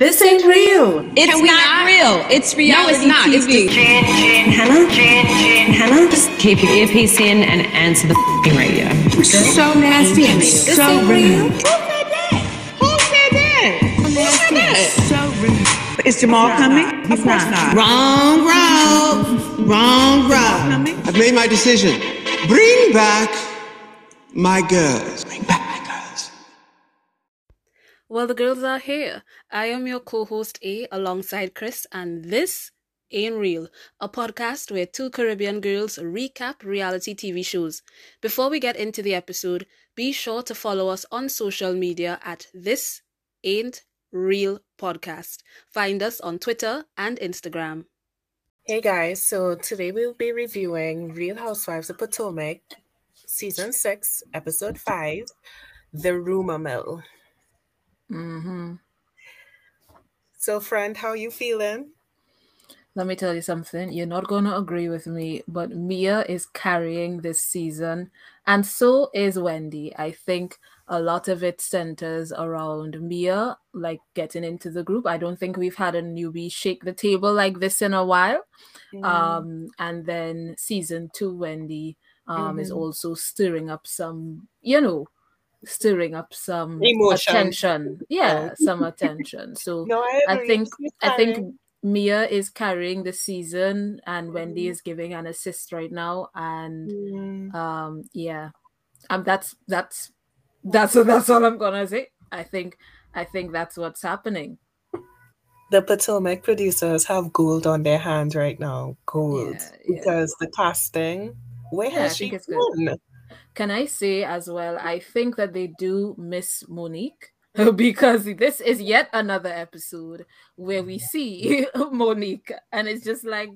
This ain't real. It's not, not, real. It's reality. No, it's not. TV. It's just Jan, Jan, Hannah, Jan, Jan, Hannah. Just keep your earpiece in and answer the radio. So nasty and so rude. Who said that? Who said that? Who said that? So rude. Is Jamal coming? He's not. not. Wrong road. Wrong road. I've made my decision. Bring back my girls. Bring back my girls. Well, the girls are here. I am your co host A alongside Chris, and this Ain't Real, a podcast where two Caribbean girls recap reality TV shows. Before we get into the episode, be sure to follow us on social media at This Ain't Real Podcast. Find us on Twitter and Instagram. Hey guys, so today we'll be reviewing Real Housewives of Potomac, Season 6, Episode 5, The Rumor Mill. Mm-hmm. So, friend, how you feeling? Let me tell you something. You're not going to agree with me, but Mia is carrying this season, and so is Wendy. I think a lot of it centers around Mia, like getting into the group. I don't think we've had a newbie shake the table like this in a while. Mm-hmm. Um, and then season two, Wendy um, mm-hmm. is also stirring up some, you know, stirring up some Emotion. attention. Yeah, some attention. So no, I, I think I think Mia is carrying the season and. Wendy is giving an assist right now. And mm. um yeah. Um that's that's that's that's all I'm gonna say. I think I think that's what's happening. The Potomac producers have gold on their hands right now. Gold. Yeah, yeah. Because the casting, where yeah, has she been? Can I say as well, I think that they do miss Monique because this is yet another episode where we see Monique, and it's just like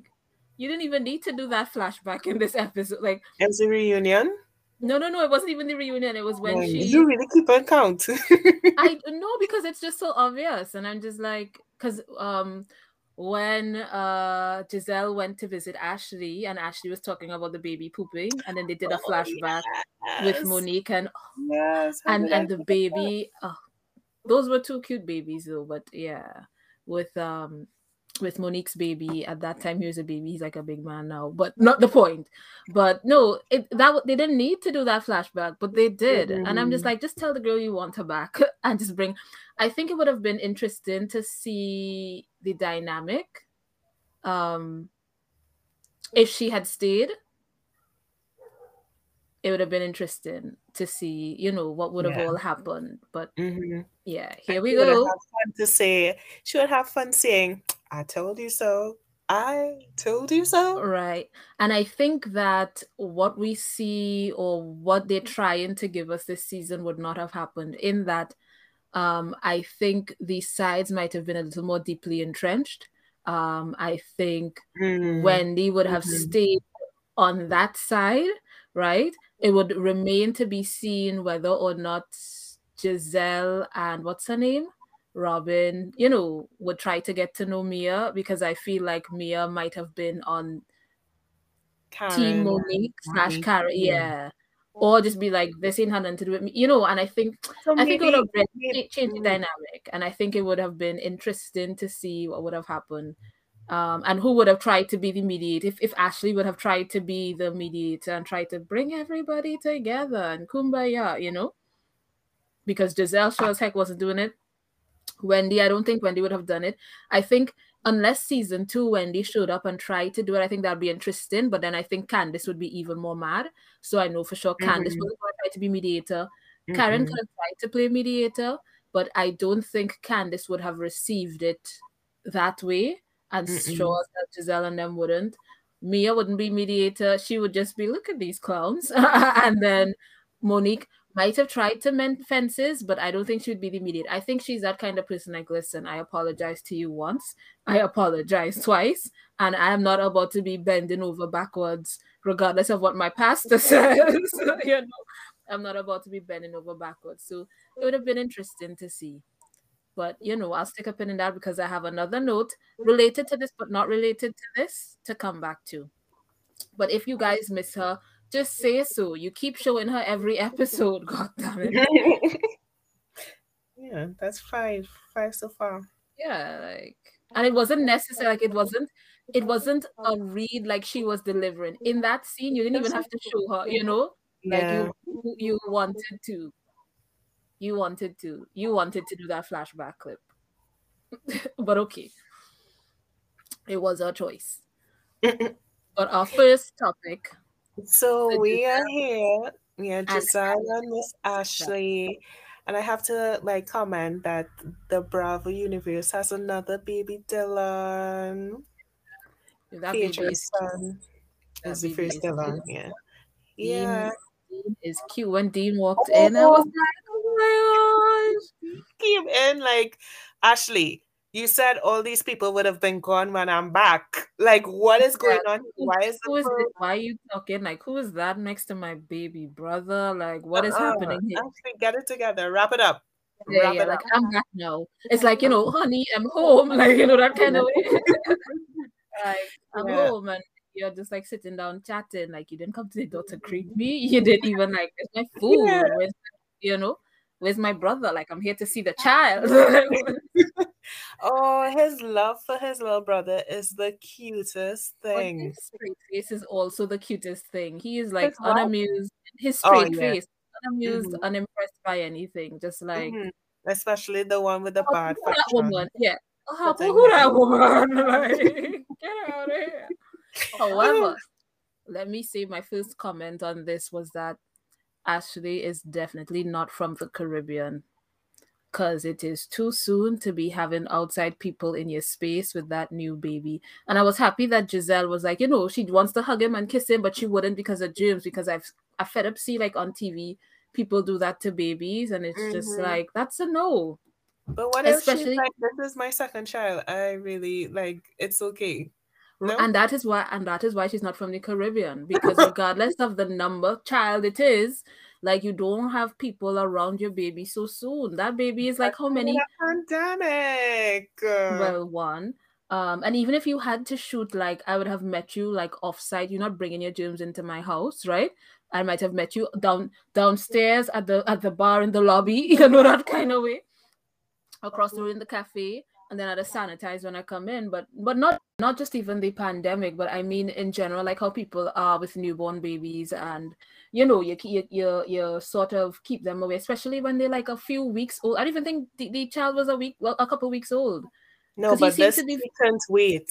you didn't even need to do that flashback in this episode. Like it's a reunion. No, no, no. It wasn't even the reunion. It was when she. You really keep on count. I know because it's just so obvious, and I'm just like, because um, when uh Gizelle went to visit Ashley, and Ashley was talking about the baby pooping, and then they did a oh, flashback yes. with Monique and yes, and and the baby. Oh, those were two cute babies though, but yeah, with um with Monique's baby at that time he was a baby he's like a big man now but not the point but no it that they didn't need to do that flashback but they did mm-hmm. and I'm just mm-hmm. like just tell the girl you want her back and just bring I think it would have been interesting to see the dynamic um if she had stayed it would have been interesting to see, you know, what would have yeah. all happened. But mm-hmm. yeah, here we go. fun to say, she would have fun saying, "I told you so." I told you so. Right. And I think that what we see or what they're trying to give us this season would not have happened in that um, I think these sides might have been a little more deeply entrenched. Um, I think mm. Wendy would have mm-hmm. stayed on that side, right? it would remain to be seen whether or not Gizelle and what's her name? Robyn, you know, would try to get to know Mia because I feel like Mia might have been on Karen, Team Monique slash Karen, yeah. yeah. Or just be like, this ain't had nothing to do with me, you know. And I think so I think it would have been, changed the dynamic, and I think it would have been interesting to see what would have happened um, and who would have tried to be the mediator if, if Ashley would have tried to be the mediator and tried to bring everybody together and kumbaya, you know? Because Gizelle sure as heck wasn't doing it. Wendy, I don't think Wendy would have done it. I think unless season two, Wendy showed up and tried to do it, I think that'd be interesting. But then I think Candiace would be even more mad. So I know for sure Candiace mm-hmm. was going to try to be mediator. Mm-hmm. Karen could have tried to play mediator, but I don't think Candiace would have received it that way and Mm-mm. sure that Gizelle and them wouldn't. Mia wouldn't be mediator. She would just be, look at these clowns. and then Monique might have tried to mend fences, but I don't think she would be the mediator. I think she's that kind of person like, listen, I apologize to you once. I apologize twice. And I am not about to be bending over backwards, regardless of what my pastor says. you know, I'm not about to be bending over backwards. So it would have been interesting to see. But you know, I'll stick a pin in that because I have another note related to this, but not related to this to come back to. But if you guys miss her, just say so. You keep showing her every episode. God damn it. yeah, that's five. Five so far. Yeah, like and it wasn't necessary, like it wasn't it wasn't a read like she was delivering. In that scene, you didn't even have to show her, you know? Like Yeah. you you wanted to. You wanted to. You wanted to do that flashback clip. but okay. It was our choice. but our first topic So we are here. We are and Gizelle and Miss Ashley. And I have to like comment that the Bravo universe has another baby Dylan. that Phaedra's is son is the first Dylan. Yeah. Dean, Yeah. Dean is cute. When Dean walked oh, in, I was Oh, like, oh my gosh. came in like Ashley. You said all these people would have been gone when I'm back. Like, what is Yeah, going on? Why is who the this? Why are you talking? Like, who is that next to my baby brother? Like, what is uh-uh. happening here? Ashley, get it together. Wrap it up. Yeah, Wrap yeah, it like up. I'm back now. It's like, you know, honey, I'm home. Like, you know, that kind of way. like, I'm Yeah. home and you're just like sitting down chatting. Like, you didn't come to the door to greet me. You didn't even like, it's my food. Yeah. Where's, you know, where's my brother? Like, I'm here to see the child. Oh, his love for his little brother is the cutest But thing. his straight face is also the cutest thing. He is like His what? unamused. His Oh, yeah. face, unamused, Mhm. unimpressed by anything. Just like, Mhm. Especially the one with the oh, bad that fashion. woman? Yeah. Oh, who that woman? Like, get out of here. However, let me say my first comment on this was that Ashley is definitely not from the Caribbean because it is too soon to be having outside people in your space with that new baby. And I was happy that Gizelle was like, you know, she wants to hug him and kiss him, but she wouldn't because of germs. Because I've I fed up see like on TV people do that to babies, and it's just Mhm. like that's a no. But what if she's Especially- like, this is my second child? I really like it's okay. No? And that is why, and that is why she's not from the Caribbean. Because regardless of the number child it is, like you don't have people around your baby so soon. That baby is like how many? pandemic. Well, one. Um, and even if you had to shoot, like I would have met you like offsite. You're not bringing your germs into my house, right? I might have met you down downstairs at the at the bar in the lobby, you know that kind of way. Across the room in the cafe, and then I'd have sanitize when I come in. But but not not just even the pandemic, but I mean in general, like how people are with newborn babies, and you know you you you, you sort of keep them away, especially when they're like a few weeks old. I don't even think the, the child was a week, well, a couple weeks old. No, but seems this to be- couldn't wait.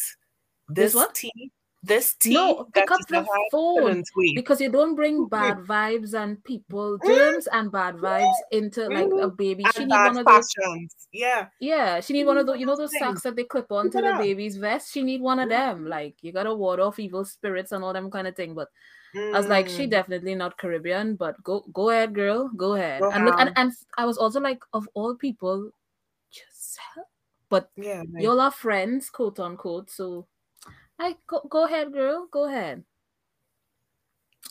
This This what? tea, this tea No, pick up the phone because you don't bring bad vibes and people germs and bad vibes into like a baby. She need one of those. fashions. Yeah. Yeah, she need one of those. You know those socks that they clip onto the baby's vest. She need one of them. Like you gotta ward off evil spirits and all them kind of thing. But I was like, she Mm. definitely not Caribbean. But go go ahead, girl, go ahead. Go and look, and, and I was also like, of all people, Gizelle. But Yeah. y'all are friends, quote unquote. So, I go go ahead, girl, go ahead.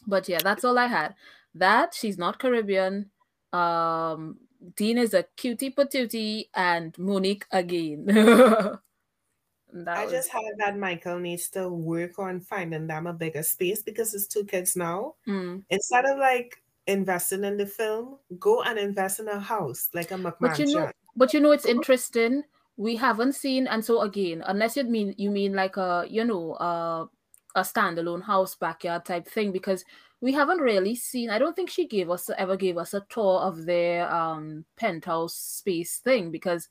But yeah, that's all I had. That she's not Caribbean. Um, Dean is a cutie patootie, and Monique again. I was- just had that Michael needs to work on finding them a bigger space because it's two kids now. Mm. Instead of like investing in the film, go and invest in a house like a McMansion. But you know, but you know, it's interesting. We haven't seen, and so again, unless you mean you mean like a you know uh, a standalone house backyard type thing, because we haven't really seen. I don't think she gave us ever gave us a tour of their um penthouse space thing because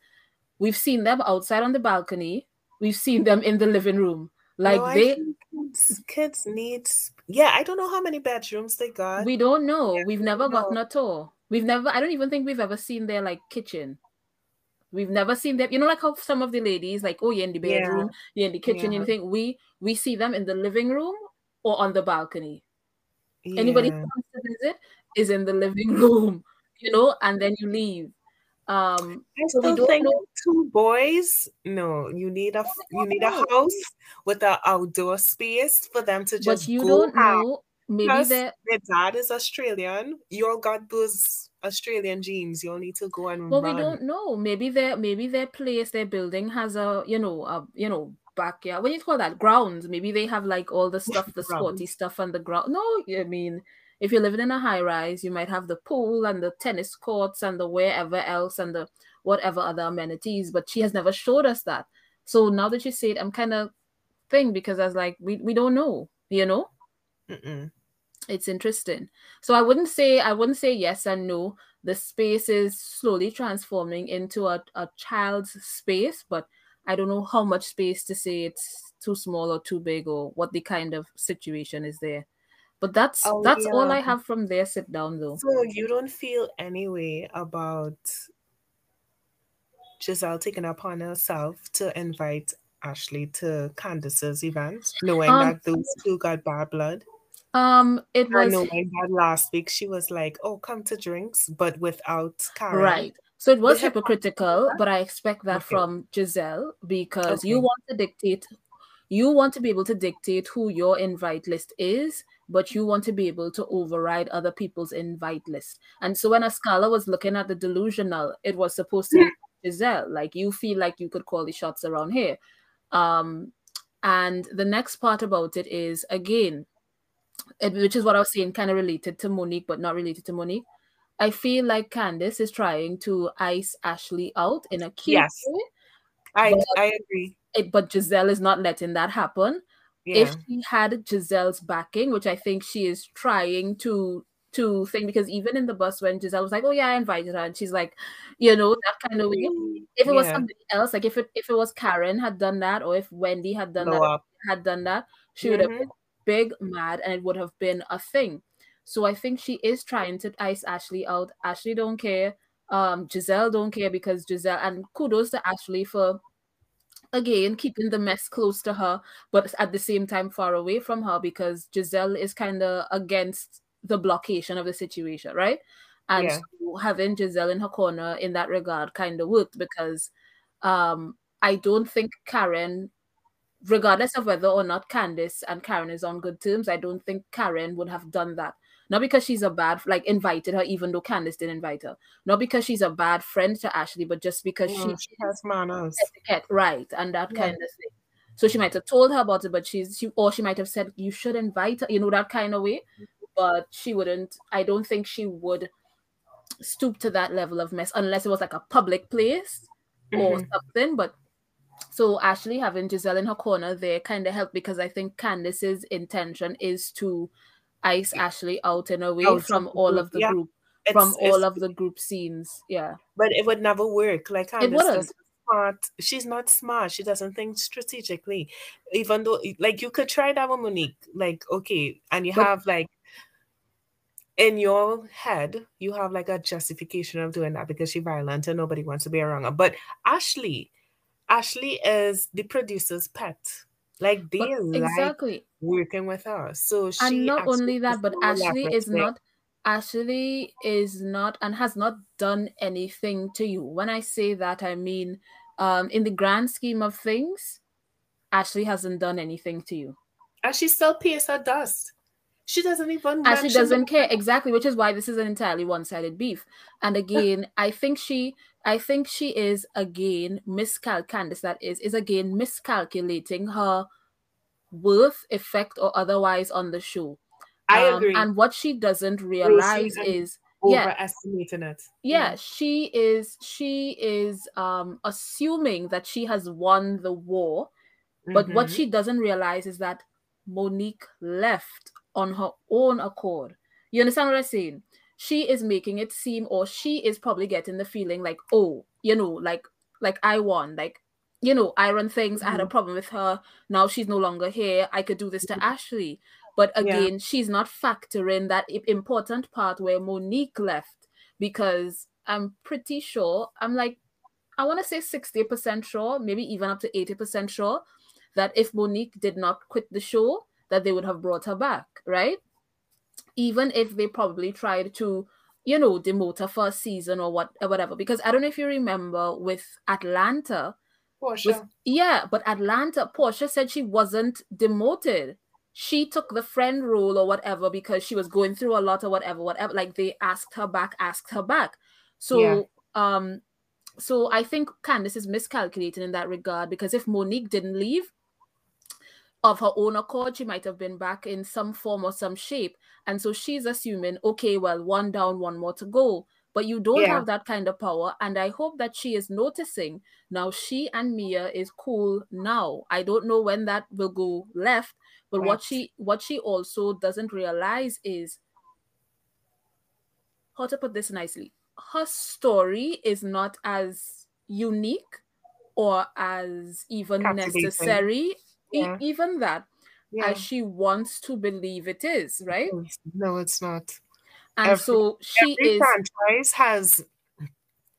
we've seen them outside on the balcony. We've seen them in the living room. Like No, they, kids, kids need. Yeah, I don't know how many bedrooms they got. we don't know. We've never no. gotten a tour. We've never. I don't even think we've ever seen their like kitchen. We've never seen them. You know, like how some of the ladies, like, oh, you're in the Yeah. bedroom, you're in the kitchen, Yeah. you think we we see them in the living room or on the balcony. Anybody who comes to visit is in the living room, you know, and then you leave. Um, I so still don't think know- two boys. No, you need a you need a house with an outdoor space for them to just but you don't ham. know. Maybe Plus, their dad is Australian. You all got those Australian genes. You'll need to go and Well, run. we don't know. Maybe their maybe their place, their building has a you know a you know backyard. What do you call that? Grounds. Maybe they have like all the stuff, the sporty stuff on the ground. No, I mean, if you're living in a high rise, you might have the pool and the tennis courts and the wherever else and the whatever other amenities, but she has never showed us that. So now that you say it, I'm kind of thing because I was like, we, we don't know, you know? Mm-mm. It's interesting. So I wouldn't say I wouldn't say yes and no. The space is slowly transforming into a, a child's space, but I don't know how much space to say it's too small or too big or what the kind of situation is there. But that's Oh, that's all I have from there. Sit down though. So you don't feel any way about Gizelle taking upon herself to invite Ashley to Candiace's event, knowing Um, that those two got bad blood? Um, it Or was knowing that last week she was like, "Oh, come to drinks," but without Karen. right. So it was Is it- hypocritical, but I expect that Okay. from Gizelle because you want to dictate, you want to be able to dictate who your invite list is, but you want to be able to override other people's invite list. And so when Ascala was looking at the delusional, it was supposed to be Gizelle. Like you feel like you could call the shots around here. Um, and the next part about it is again, it- which is what I was saying, kind of related to Monique, but not related to Monique. I feel like Candiace is trying to ice Ashley out in a cute Yes. way, I I agree. it, but Gizelle is not letting that happen. Yeah. If she had Gizelle's backing, which I think she is trying to to think, because even in the bus when Gizelle was like, "Oh yeah, I invited her," and she's like, you know, that kind of way. If it was Yeah. somebody else, like if it if it was Karen had done that, or if Wendy had done Blow that, up. had done that, she would have Mhm. been big mad and it would have been a thing. So I think she is trying to ice Ashley out. Ashley don't care. Um, Gizelle don't care because Gizelle and kudos to Ashley for again keeping the mess close to her, but at the same time far away from her because Gizelle is kind of against the blockation of the situation, right? And Yeah. so having Gizelle in her corner in that regard kind of worked because um I don't think Karen regardless of whether or not Candiace and Karen is on good terms, I don't think Karen would have done that. Not because she's a bad, like invited her, even though Candiace didn't invite her. Not because she's a bad friend to Ashley, but just because Mm, she she has manners. etiquette right and that Yeah. kind of thing. So she might have told her about it, but she's she or she might have said you should invite her, you know, that kind of way. But she wouldn't. I don't think she would stoop to that level of mess unless it was like a public place or Mhm. something. But so Ashley having Gizelle in her corner there kind of helped because I think Candiace's intention is to ice Ashley out in a way Out from all of the yeah. group, It's- from all of the group scenes. Yeah. but it would never work. Like Candiace smart. She's not smart. She doesn't think strategically. Even though, like, you could try that with Monique. Like, okay, and you But- have like in your head, you have like a justification of doing that because she's violent and nobody wants to be around her. But Ashley, Ashley is the producer's pet. Like they But like exactly. working with her. So she and not only that but ashley is not ashley is not and has not done anything to you when i say that i mean um in the grand scheme of things ashley hasn't done anything to you and she still pays her dust. She doesn't even ashley doesn't care exactly which is why this is an entirely one-sided beef and again i think she i think she is again miscal candiace that is is again miscalculating her worth effect or otherwise on the show I Um, agree. and what she doesn't realize is yeah overestimating it. yeah she is she is um assuming that she has won the war but what Mhm. she doesn't realize is that monique left on her own accord you understand what i'm saying she is making it seem or she is probably getting the feeling like oh you know like like i won like you know i run things i had a mm-hmm. problem with her now she's no longer here i could do this to mm-hmm. ashley. But Yeah. again she's not factoring that important part where monique left because i'm pretty sure i'm like i want to say 60% sure maybe even up to 80% sure that if monique did not quit the show that they would have brought her back right even if they probably tried to you know demote her for a season or what or whatever because i don't know if you remember with atlanta Porsha. with yeah but atlanta porsha said she wasn't demoted she took the friend role or whatever because she was going through a lot or whatever whatever like they asked her back asked her back so Yeah. um so i think candiace is miscalculating in that regard because if monique didn't leave of her own accord she might have been back in some form or some shape and so she's assuming okay well one down one more to go but you don't Yeah. have that kind of power. And I hope that she is noticing now she and Mia is cool now. I don't know when that will go left, but what she what she also doesn't realize is how to put this nicely. Her story is not as unique or as even Captivating. Necessary, e- even that, Yeah. as she wants to believe it is, right? No, it's not. And Every- so she Every is franchise has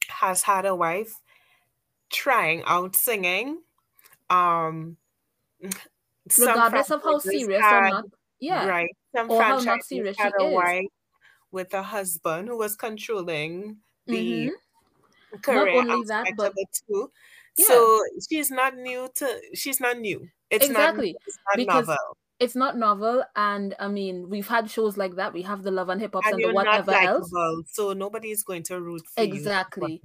has had a wife trying out singing. Um, regardless of how serious or not. Yeah. Right. Some Or how not serious had she a is. wife with a husband who was controlling the Mhm. career only that, but- of it too. Yeah. So she's not new to. She's not new. It's Exactly, not. It's not because novel. It's not novel, and I mean, we've had shows like that. We have the Love and Hip Hop And and, the whatever else. so nobody's going to root for you. Exactly.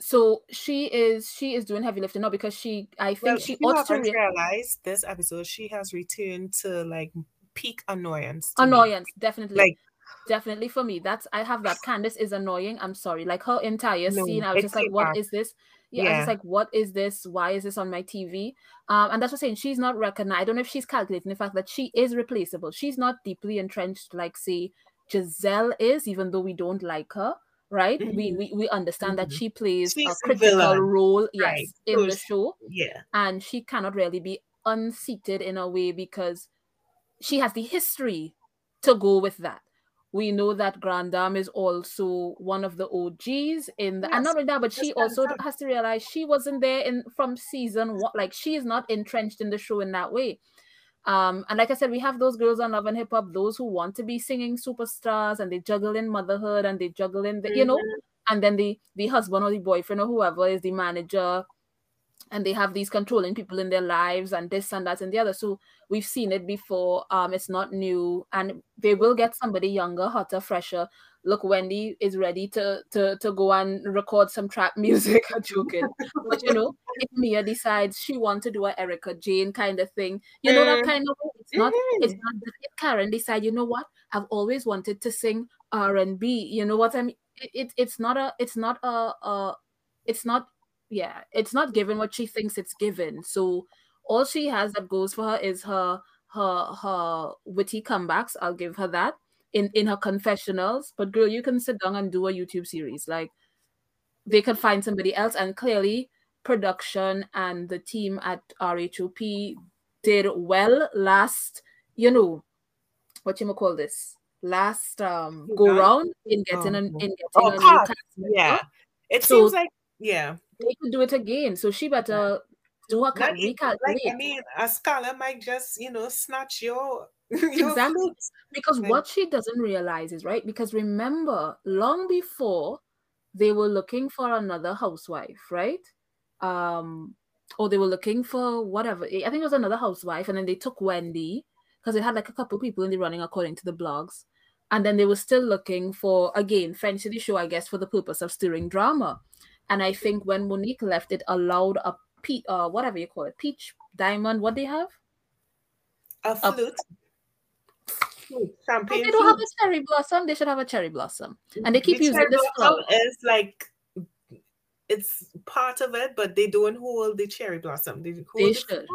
So she is she is doing heavy lifting now because she I think Well, she ought to re- realized this episode, she has returned to like peak annoyance. to me. annoyance definitely Like definitely for me that's i have that candiace is annoying i'm sorry like her entire No, scene i was just like what this yeah, Yeah. just like what is this why is this on my tv um and that's what I'm saying she's not recognized i don't know if she's calculating the fact that she is replaceable she's not deeply entrenched like say gizelle is even though we don't like her right we, Mhm. we we understand that Mhm. she plays She's a a critical villain, role yes right. in the show yeah, and she cannot really be unseated in a way because she has the history to go with that. We know that Grand Dame is also one of the OGs in the, and not only that, but she also has to realize she wasn't there in from season one. Like she is not entrenched in the show in that way. Um, and like I said, we have those girls on Love and Hip Hop, those who want to be singing superstars and they juggle in motherhood and they juggle in the, you know, Mm-hmm. and then the the husband or the boyfriend or whoever is the manager and they have these controlling people in their lives and this and that and the other. So we've seen it before. Um it's not new. And they will get somebody younger hotter fresher. Look wendy is ready to to to go and record some trap music. I'm joking. But you know if mia decides she wants to do a erika jayne kind of thing you know that kind of way. it's not it's Mhm. not if karen decide you know what? I've always wanted to sing r&b you know what i mean? It, it it's not a it's not a, a it's not yeah it's not given what she thinks it's given. So all she has that goes for her is her her her witty comebacks. I'll give her that in in her confessionals. But girl you can sit down and do a youtube series. Like they could find somebody else. And clearly production and the team at rhop did well last you know what you call this? Last um go round in getting an, in getting Oh, a new cast, cast yeah. It So- seems like yeah. They could do it again. So she better do her cal- recalculate like I mean, a scholar might just you know snatch your Exactly. because what she doesn't realize is right. Because remember, long before they were looking for another housewife, right? Um, or they were looking for whatever. I think it was another housewife, and then they took Wendy because they had like a couple people in the running according to the blogs. And then they were still looking for again French City show, I guess, for the purpose of stirring drama. And I think when Monique left, it allowed a pe- uh whatever you call it, peach diamond. What they have? A flute. Flute, But Champagne they don't have a cherry blossom. They should have a cherry blossom. And they keep The using cherry this blossom flower. is like it's part of it, but they don't hold the cherry blossom. They hold They the should.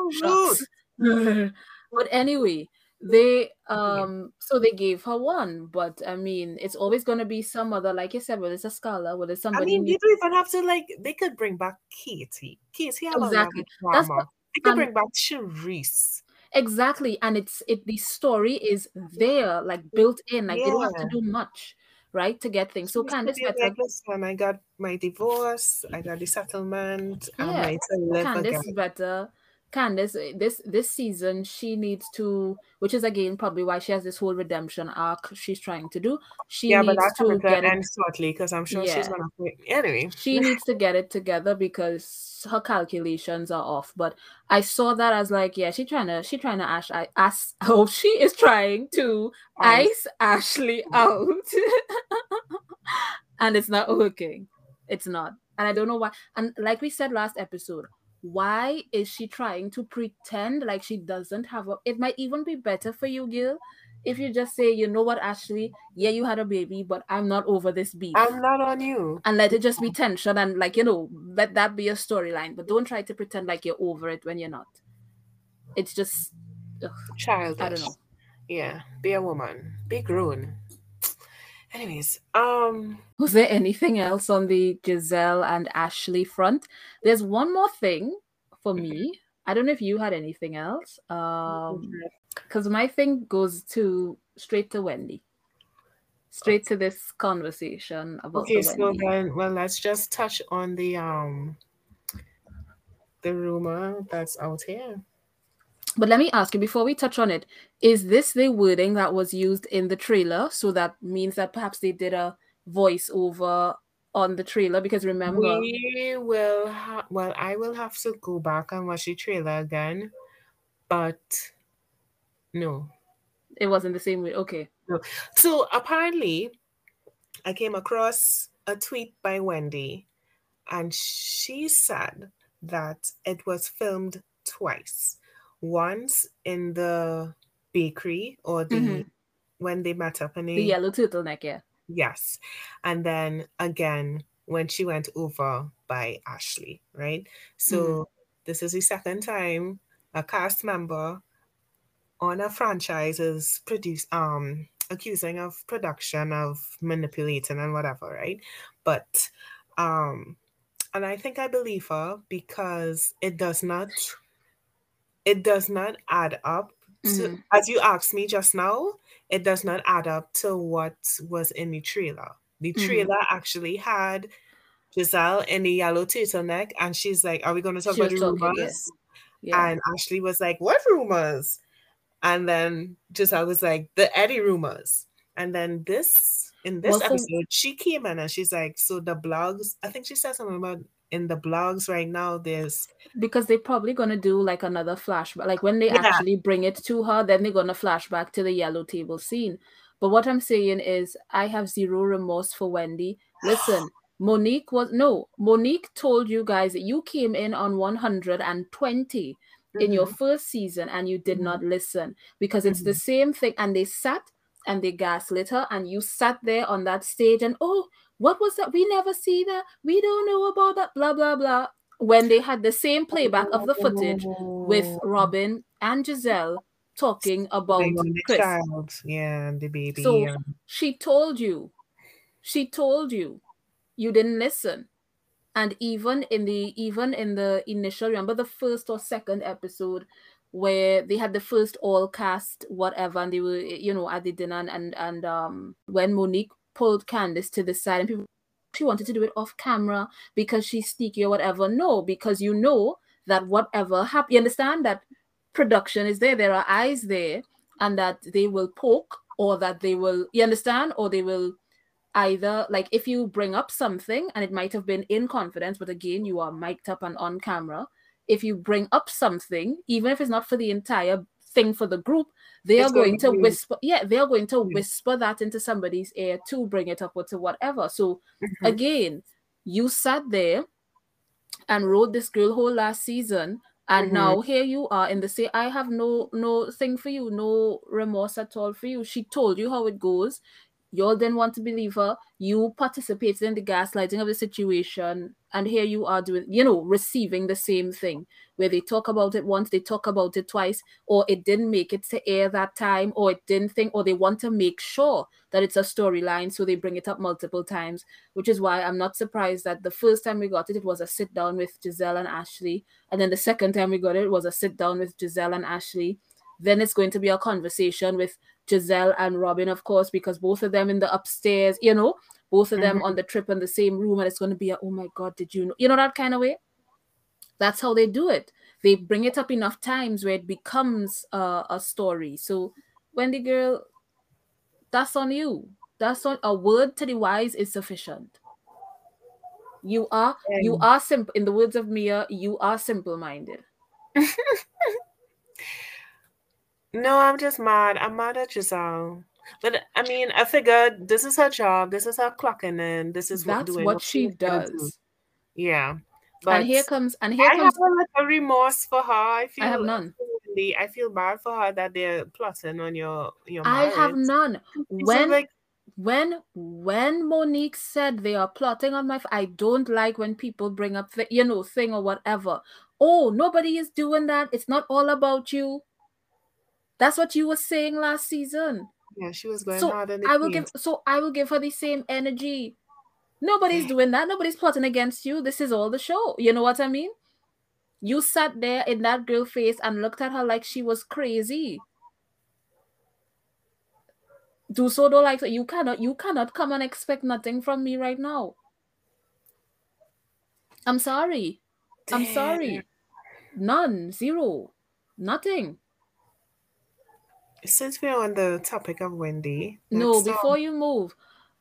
fruit. But anyway, they um so they gave her one, but I mean it's always gonna be some other, like you said, whether it's a scholar, whether it's somebody I mean, you don't even have to like. They could bring back Katie. Katie Exactly. That's what- They could um, bring back Charrisse. Exactly. And it's it the story is there, like built in. Like they don't have to do much, right? To get things. So Charrisse Candiace could be better like, listen, I got my divorce. I got the settlement. I'm Yeah. ready to live again. better. Candiace, this this season, she needs to, which is again probably why she has this whole redemption arc she's trying to do. She Yeah, needs to get to it. end shortly because I'm sure she's gonna. Anyway, She needs to get it together because her calculations are off. But I saw that as like, yeah, she trying to, she trying to ash, I ask, oh, she is trying to Ice. ice Ashley out, and it's not working. It's not, and I don't know why. And like we said last episode, why is she trying to pretend like she doesn't have a? It might even be better for you, Gil, if you just say, you know what, Ashley, yeah, you had a baby, but I'm not over this beef. I'm not on you. and let it just be tension and like you know let that be a storyline but don't try to pretend like you're over it when you're not it's just ugh, Childish. i don't know Yeah, be a woman. Be grown. Anyways, um, was there anything else on the gizelle and ashley front? There's one more thing for me. I don't know if you had anything else um because my thing goes to straight to wendy. Straight to this conversation about okay, the so then, well, let's just touch on the um, the rumor that's out here. But let me ask you before we touch on it, is this the wording that was used in the trailer? So that means that perhaps they did a voiceover on the trailer because remember We will have, well, I will have to go back and watch the trailer again, but no. it wasn't the same way. Okay. So apparently, I came across a tweet by Wendy, and she said that it was filmed twice. Once in the bakery or the Mhm. when they met up in The the yellow turtleneck, yeah. Yes. And then again, when she went over by Ashley, right? So this is the second time a cast member on a franchise is produced um accusing of production of manipulating and whatever, right? But um and I think I believe her because it does not it does not add up to Mhm. as you asked me just now, it does not add up to what was in the trailer. The trailer actually had Gizelle in the yellow turtleneck, and she's like, Are we going to talk She about was the talking, yeah. rumors? Yeah. And Ashley was like, What rumors? And then Gizelle was like, The Eddie rumors. And then this, in this Well, episode, she came in and she's like, So the blogs, I think she said something about in the blogs right now, there's because they're probably gonna do like another flashback. Like when they Yeah. actually bring it to her, then they're gonna flashback to the yellow table scene. But what I'm saying is, I have zero remorse for Wendy. Listen, Monique was no Monique told you guys that you came in on 120 in your Mhm. first season and you did Mhm. not listen because it's the same thing. And they sat and they gaslit her, and you sat there on that stage and oh, what was that? We never see that. We don't know about that. Blah blah blah. When they had the same playback of the footage with Oh. Robyn and Gizelle talking about the Chris. child, yeah, and the baby. So yeah. she told you, she told you, you didn't listen. And even in the even in the initial, remember the first or second episode where they had the first all cast whatever, and they were you know at the dinner and and, and um when Monique pulled Candiace to the side and people she wanted to do it off camera because she's sneaky or whatever. No, because you know that whatever happened, you understand that production is there, there are eyes there, and that they will poke or that they will, you understand, or they will either like if you bring up something and it might have been in confidence, but again, you are mic'd up and on camera. If you bring up something, even if it's not for the entire thing for the group, they are going going to whisper, yeah, they are going to whisper that into somebody's ear to bring it up or to whatever. So Mhm. again, you sat there and wrote this girl whole last season, and Mhm. now here you are in the say, I have no no thing for you, no remorse at all for you. She told you how it goes. Y'all didn't want to believe her. You participated in the gaslighting of the situation, and here you are doing, you know, receiving the same thing where they talk about it once, they talk about it twice, or it didn't make it to air that time, or it didn't think, or they want to make sure that it's a storyline, so they bring it up multiple times, which is why I'm not surprised that the first time we got it, it was a sit down with Gizelle and Ashley, and then the second time we got it, it was a sit down with Gizelle and Ashley. Then it's going to be a conversation with Gizelle and Robyn, of course, because both of them in the upstairs, you know, both of them on the trip in the same room, and it's going to be a oh my god, did you know, you know that kind of way. That's how they do it. They bring it up enough times where it becomes uh, a story. So, Wendy girl, that's on you. That's on a word to the wise is sufficient. You are you are simple. In the words of Mia, you are simple minded. No, I'm just mad. I'm mad at Gizelle. But I mean, I figured this is her job. This is her clocking in. This is what That's doing what she gonna do. does. Yeah. But And here comes and here I comes have a little remorse for her. I feel have none. I feel bad for her that they're plotting on your your. I have none. When like when when Monique said they are plotting on my, f- I don't like when people bring up the, you know thing or whatever. Oh, nobody is doing that. It's not all about you. That's what you were saying last season. yeah, she was going So hard on the I will give so I will give her the same energy. Nobody's doing that. Nobody's plotting against you. This is all the show. You know what I mean? You sat there in that girl face and looked at her like she was crazy. Do so don't like so you cannot you cannot come and expect nothing from me right now. I'm sorry. I'm sorry. None, zero, nothing. Since we're on the topic of Wendy, No, before you move,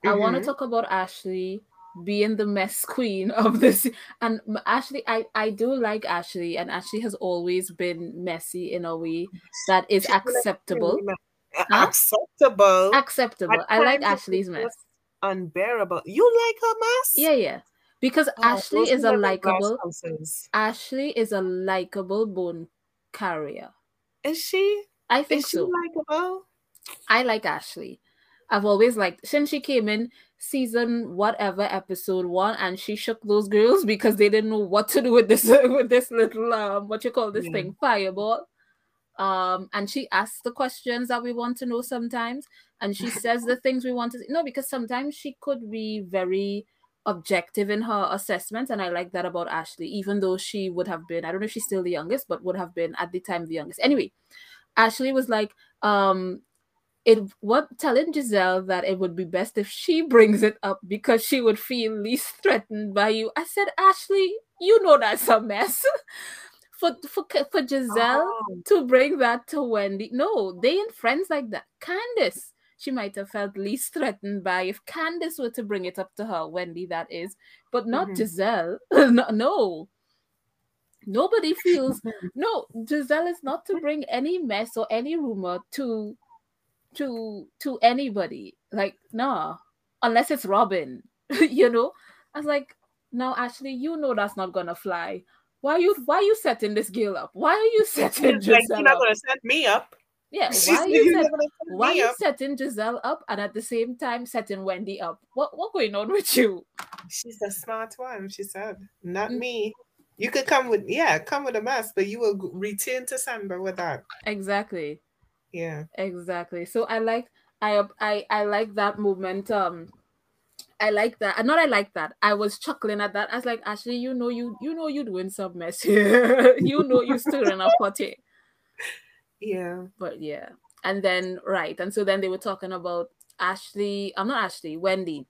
I want to Mhm. talk about Ashley being the mess queen of this. And Ashley, I I do like Ashley, and Ashley has always been messy in a way that is She's been extremely acceptable. Huh? Acceptable. Acceptable. I like Ashley's mess. Unbearable. You like her mess? Yeah, yeah. Because Oh, Ashley is a likable. Ashley is a likable bone carrier. Is she? I think so. likable? I like Ashley. I've always liked since she came in season whatever episode one, and she shook those girls because they didn't know what to do with this with this little um what you call this Yeah. thing fireball. Um, and she asks the questions that we want to know sometimes, and she says the things we want to know because sometimes she could be very objective in her assessment and I like that about Ashley, even though she would have been I don't know if she's still the youngest, but would have been at the time the youngest. Anyway, Ashley was like, um, it what telling Gizelle that it would be best if she brings it up because she would feel least threatened by you. I said, Ashley, you know that's a mess. for for for Gizelle Oh. to bring that to Wendy. No, they ain't friends like that. Candiace, she might have felt least threatened by if Candiace were to bring it up to her, Wendy, that is, but not Mhm. Gizelle. no, no. Nobody feels no, Gizelle is not to bring any mess or any rumor to to to anybody. Like, nah. Unless it's Robyn. you know? I was like, now actually, you know that's not gonna fly. Why you why you setting this girl up? Why are you setting It's like Gizelle you're not up? gonna set me up. Yeah, why are you set, why you setting Gizelle up and at the same time setting Wendy up? What what going on with you? She's a smart one, she said. Not Mm. me. You could come with yeah, come with a mess, but you will return to sender with that. Exactly. Yeah. Exactly. So I like I I I like that movement. Um I like that. Not I like that. I was chuckling at that. I was like, Ashley, you know you you know you doing some mess here. you know you still up pot here. Yeah. But yeah. And then right. And so then they were talking about Ashley. I'm not Ashley, Wendy.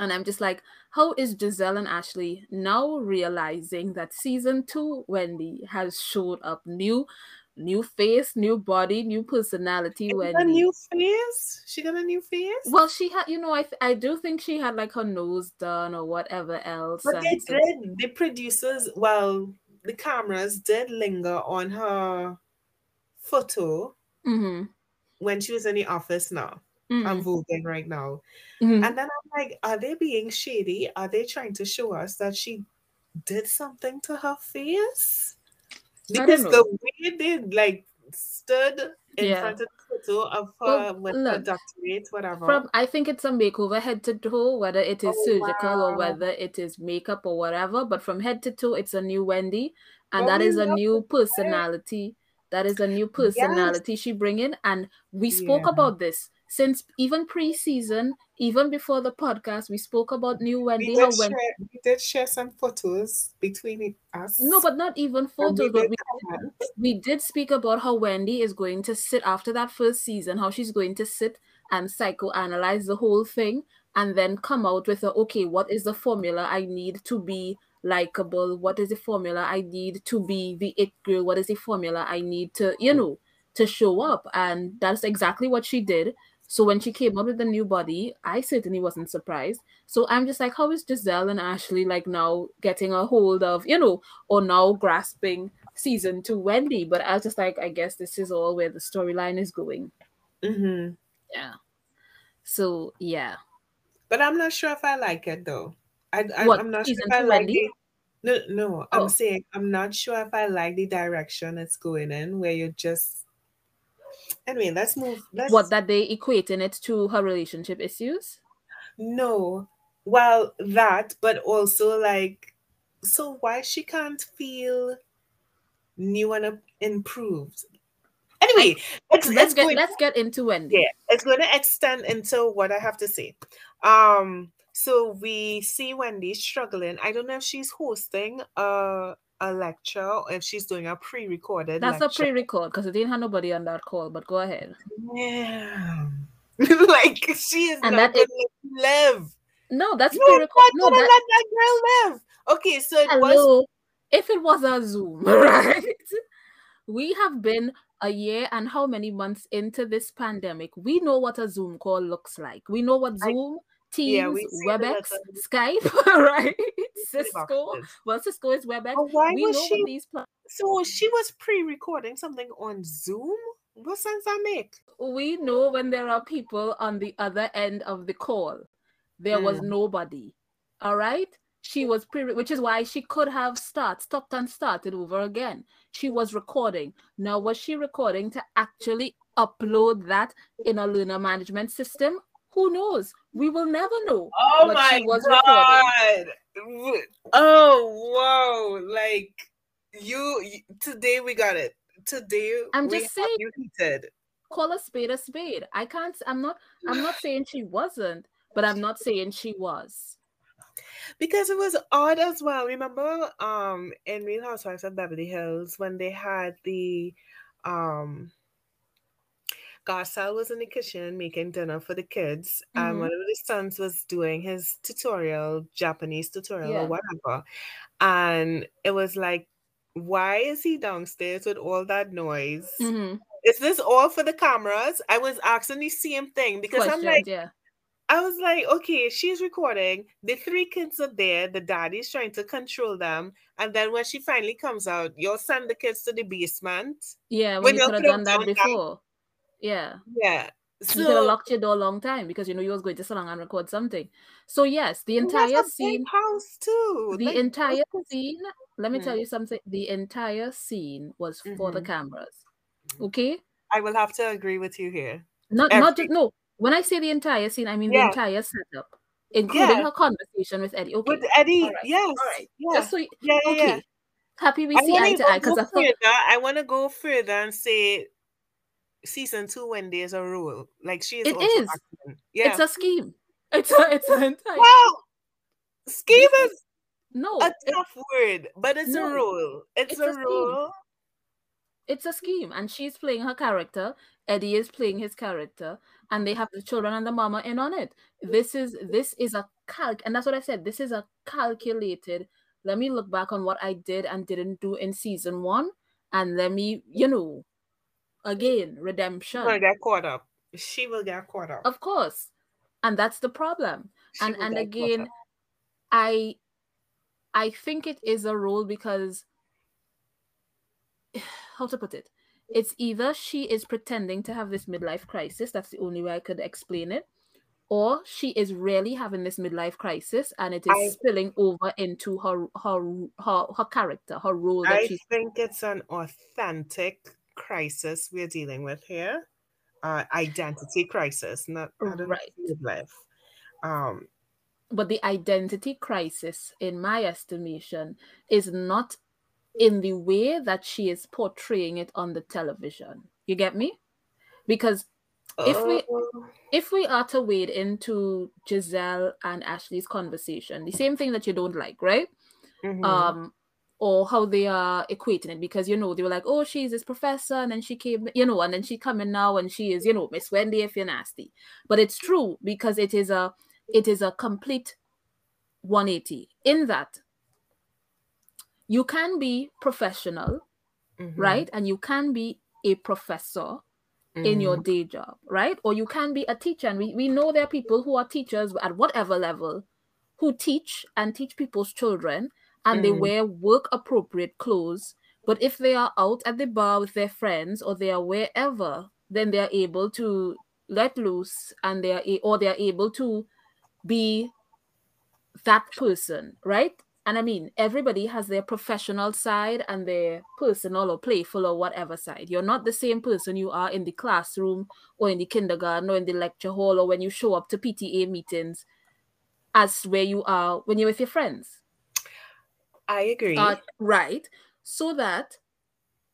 And I'm just like, how is Gizelle and Ashley now realizing that season two Wendy has showed up new, new face, new body, new personality. Is Wendy. a new face? She got a new face? Well, she had, you know, I th- I do think she had like her nose done or whatever else. But they did. The producers, well, the cameras did linger on her photo Mhm, when she was in the office now. Mhm, I'm voguing right now. mhm. And then I'm like, are they being shady? Are they trying to show us that she did something to her face? Because the way they like stood in Yeah. front of the photo of her Well, with her look, doctorate, whatever. From I think it's a makeover head to toe, whether it is Oh, surgical or whether it is makeup or whatever. But from head to toe, it's a new Wendy, and that is a new it. personality. That is a new personality she bring in, and we spoke Yeah. about this since even pre-season, even before the podcast. We spoke about new Wendy. How did, share, we did share some photos between us. no, but not even and we photos. But did we we did speak about how Wendy is going to sit after that first season, how she's going to sit and psychoanalyze the whole thing and then come out with a okay, what is the formula I need to be likable? What is the formula I need to be the it girl? What is the formula I need to, you know, to show up? And that's exactly what she did. So when she came out with the new body, I certainly wasn't surprised. So I'm just like, how is Gizelle and Ashley like now getting a hold of, you know, or now grasping season two Wendy? But I was just like, I guess this is all where the storyline is going. Mhm. Yeah. So yeah. But I'm not sure if I like it though. I, I What, I'm not sure if I like Wendy? it. No, no, I'm Oh. saying I'm not sure if I like the direction it's going in, where you're just. Anyway, let's move. Let's What that they equating it to her relationship issues? no. Well, that, but also like, so why she can't feel new and improved? Anyway, it's, Let's it's get going. let's get into Wendy. yeah it's going to extend into what i have to say um so we see wendy struggling i don't know if she's hosting a a lecture if she's doing a pre-recorded That's a pre-record because it didn't have nobody on that call. But go ahead. yeah like she is And not that gonna live No, that's no, pre-record. not No, that let that girl live okay so it was hello. If it was a Zoom, right? We have been a year and how many months into this pandemic. We know what a Zoom call looks like. We know what Zoom, Teams, the WebEx, Skype, right? Cisco. Well, Cisco is WebEx. But why we was she these pla- so she was pre-recording something on zoom what sense that make we know when there are people on the other end of the call. There was Mm. nobody. All right. She was pre, which is why she could have start, stopped and started over again. She was recording. Now, was she recording to actually upload that in a learner management system? Who knows? We will never know. Oh my god! W- Oh whoa! Like you, today we got it. Today I'm just saying. you heated. Call a spade a spade. I can't. I'm not. I'm not saying she wasn't, but I'm not saying she was. because it was odd as well. Remember, um, in Real Housewives of Beverly Hills when they had the, um, Garcelle was in the kitchen making dinner for the kids, and Mhm. one of the sons was doing his tutorial, Japanese tutorial Yeah. or whatever, and it was like, why is he downstairs with all that noise? Mhm. Is this all for the cameras? I was asking the same thing because I'm like, yeah. I was like, okay, she's recording. The three kids are there. The daddy's trying to control them. And then when she finally comes out, you'll send the kids to the basement. Yeah, when When you could have done that. before. Yeah. Yeah. So, you could have locked your door a long time because you know you was going to sit down and record something. So yes, the entire scene, house too. the Like, entire scene, let me tell Mhm. you something. The entire scene was for the Mhm. cameras. Okay? I will have to agree with you here. Not not just no. When I say the entire scene, I mean Yeah. the entire setup, including Yeah. her conversation with Eddie. Okay. With Eddie, All right, yes. All right. Yeah. Just so you, yeah, yeah, okay. yeah. Happy we I see eye to to eye because I thought. I want to go further and say season two when there's a rule. Like she is It is. Yeah. it's a scheme. It's a it's an entire well, scheme is no. a tough word, but it's No, a rule. It's, it's a, a rule. it's a scheme and she's playing her character eddie is playing his character and they have the children and the mama in on it this is this is a calc and that's what i said this is a calculated let me look back on what i did and didn't do in season one and let me you know again redemption. She will get caught up. She will get caught up. of course. And that's the problem. She and and again i i think it is a role because how to put it? It's either she is pretending to have this midlife crisis that's the only way i could explain it or she is really having this midlife crisis and it is I- spilling over into her her her, her character her role that I think it's an authentic crisis we're dealing with here. Uh, identity crisis, not Right. midlife. Um, but the identity crisis in my estimation is not in the way that she is portraying it on the television you get me because If we- oh, if we are to wade into Gizelle and Ashley's conversation, the same thing that you don't like, right? mhm. Um, or how they are equating it, because you know they were like, "Oh, she's this professor," and then she came, you know, and then she coming now, and she is, you know, Miss Wendy if you're nasty. But it's true because it is a, it is a complete 180 in that you can be professional, Mhm, right, and you can be a professor, in your mhm. day job, right? Or you can be a teacher. And we, we know there are people who are teachers at whatever level who teach and teach people's children and they Mhm. wear work appropriate clothes. But if they are out at the bar with their friends or they are wherever, then they are able to let loose and they are a- or they are able to be that person, right? and I mean, everybody has their professional side and their personal or playful or whatever side. You're not the same person you are in the classroom or in the kindergarten or in the lecture hall or when you show up to PTA meetings as where you are when you're with your friends. I agree. Uh, right. So that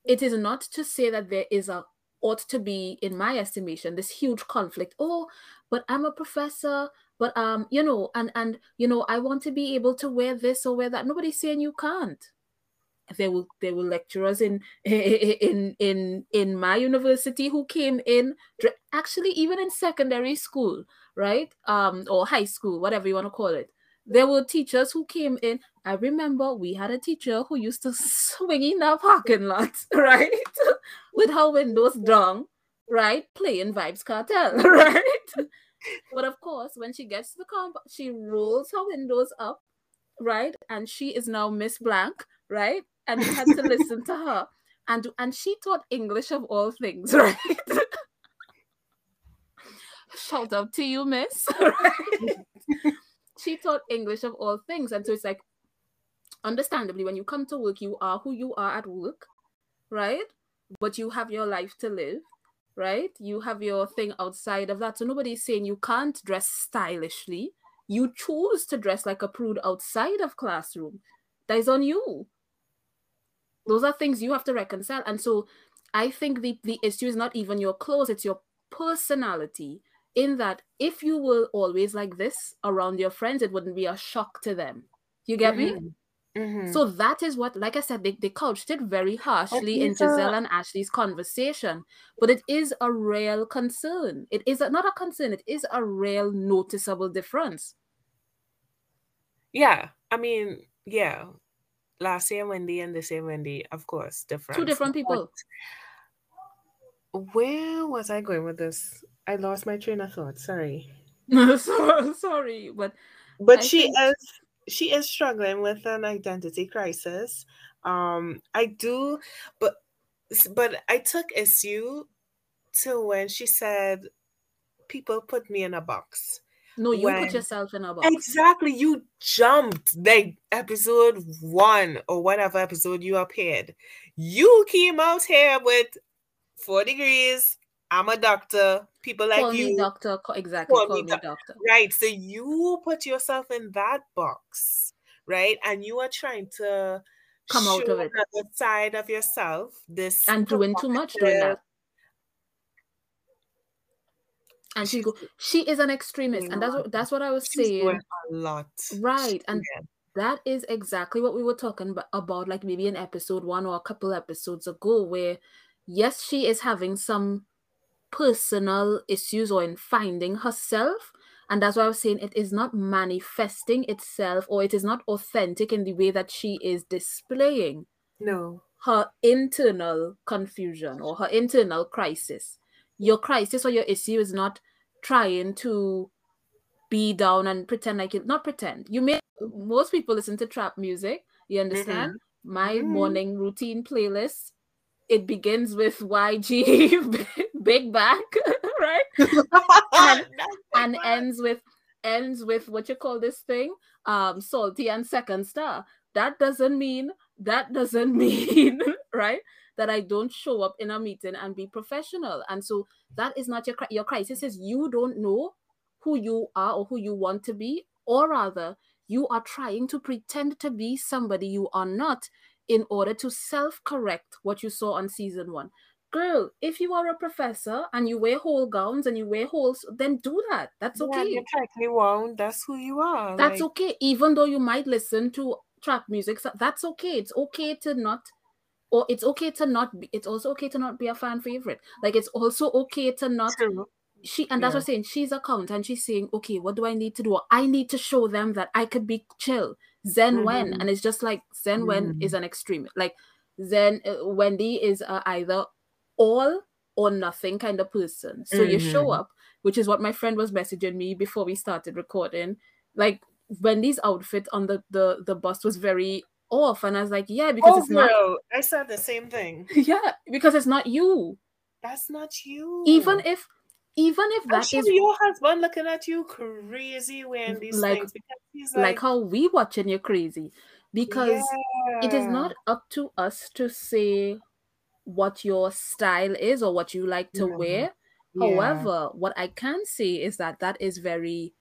it is not to say that there is a ought to be, in my estimation, this huge conflict. Oh, but I'm a professor, but um, you know, and and you know, I want to be able to wear this or wear that. Nobody's saying you can't. There will there were lecturers in in in in my university who came in actually even in secondary school, right? Um, or high school, whatever you want to call it. There were teachers who came in. I remember we had a teacher who used to swing in our parking lot, right? With her windows down, right? Playing Vybz Kartel, right? but of course, when she gets to the compound, she rolls her windows up, right? And she is now Miss Blank, right? And you had to listen to her. And, and she taught English of all things, right? Shout out to you, miss. Right? She taught English of all things. And so it's like, understandably, when you come to work, you are who you are at work, right? But you have your life to live, right? You have your thing outside of that. So nobody's saying you can't dress stylishly. You choose to dress like a prude outside of classroom. That is on you. Those are things you have to reconcile. And so I think the, the issue is not even your clothes, it's your personality. In that, if you were always like this around your friends, it wouldn't be a shock to them. You get mm-hmm. me? Mm-hmm. So that is what, like I said, they, they couched it very harshly in Gizelle and Ashley's conversation, but it is a real concern. It is a, not a concern, it is a real noticeable difference. Yeah, I mean, yeah. Last year Wendy and this year Wendy, of course, different. Two different people. But where was I going with this? I lost my train of thought. Sorry. so, sorry, but but I she think... is she is struggling with an identity crisis. Um, I do, but but I took issue to when she said, "People put me in a box." No, you when, put yourself in a box. Exactly, you jumped like episode one or whatever episode you appeared. You came out here with four degrees, I'm a doctor. People like call you. Me doctor. Exactly. Call, call me, doctor. Right. So you put yourself in that box, right? And you are trying to come out of it. The side of yourself. This and doing too much doing that. And she go, she is an extremist, and that's what that's what I was She's saying. a lot, right? And yeah. that is exactly what we were talking about, about, like maybe in episode one or a couple episodes ago, where yes, she is having some personal issues or in finding herself. And that's why I was saying it is not manifesting itself or it is not authentic in the way that she is displaying. No. Her internal confusion or her internal crisis. Your crisis or your issue is not trying to be down and pretend like it, not pretend. You may, most people listen to trap music. You understand? Mm-hmm. My mm-hmm. morning routine playlist it begins with YG Big Back, right? and, and ends with ends with what you call this thing, um, salty and second star. That doesn't mean that doesn't mean right that I don't show up in a meeting and be professional. And so that is not your your crisis. Is you don't know who you are or who you want to be, or rather, you are trying to pretend to be somebody you are not in order to self correct what you saw on season one. Girl, if you are a professor and you wear whole gowns and you wear holes, then do that. That's okay. Yeah, you technically won't. That's who you are. That's like... okay. Even though you might listen to trap music, that's okay. It's okay to not or it's okay to not be it's also okay to not be a fan favorite like it's also okay to not True. she and that's yeah. what I'm saying she's a count and she's saying okay what do i need to do i need to show them that i could be chill Zen mm-hmm. Wen, and it's just like Zen mm-hmm. Wen is an extreme. Like Zen uh, Wendy is uh, either all or nothing kind of person. So mm-hmm. you show up, which is what my friend was messaging me before we started recording. Like Wendy's outfit on the the the bus was very off, and I was like, yeah, because oh, it's not. I said the same thing. Yeah, because it's not you. That's not you. Even if even if that is your husband looking at you crazy when mm, these like, things because he's like, like how we watching you crazy because it is not up to us to say what your style is or what you like to No. wear. Yeah. However, what I can say is that that is very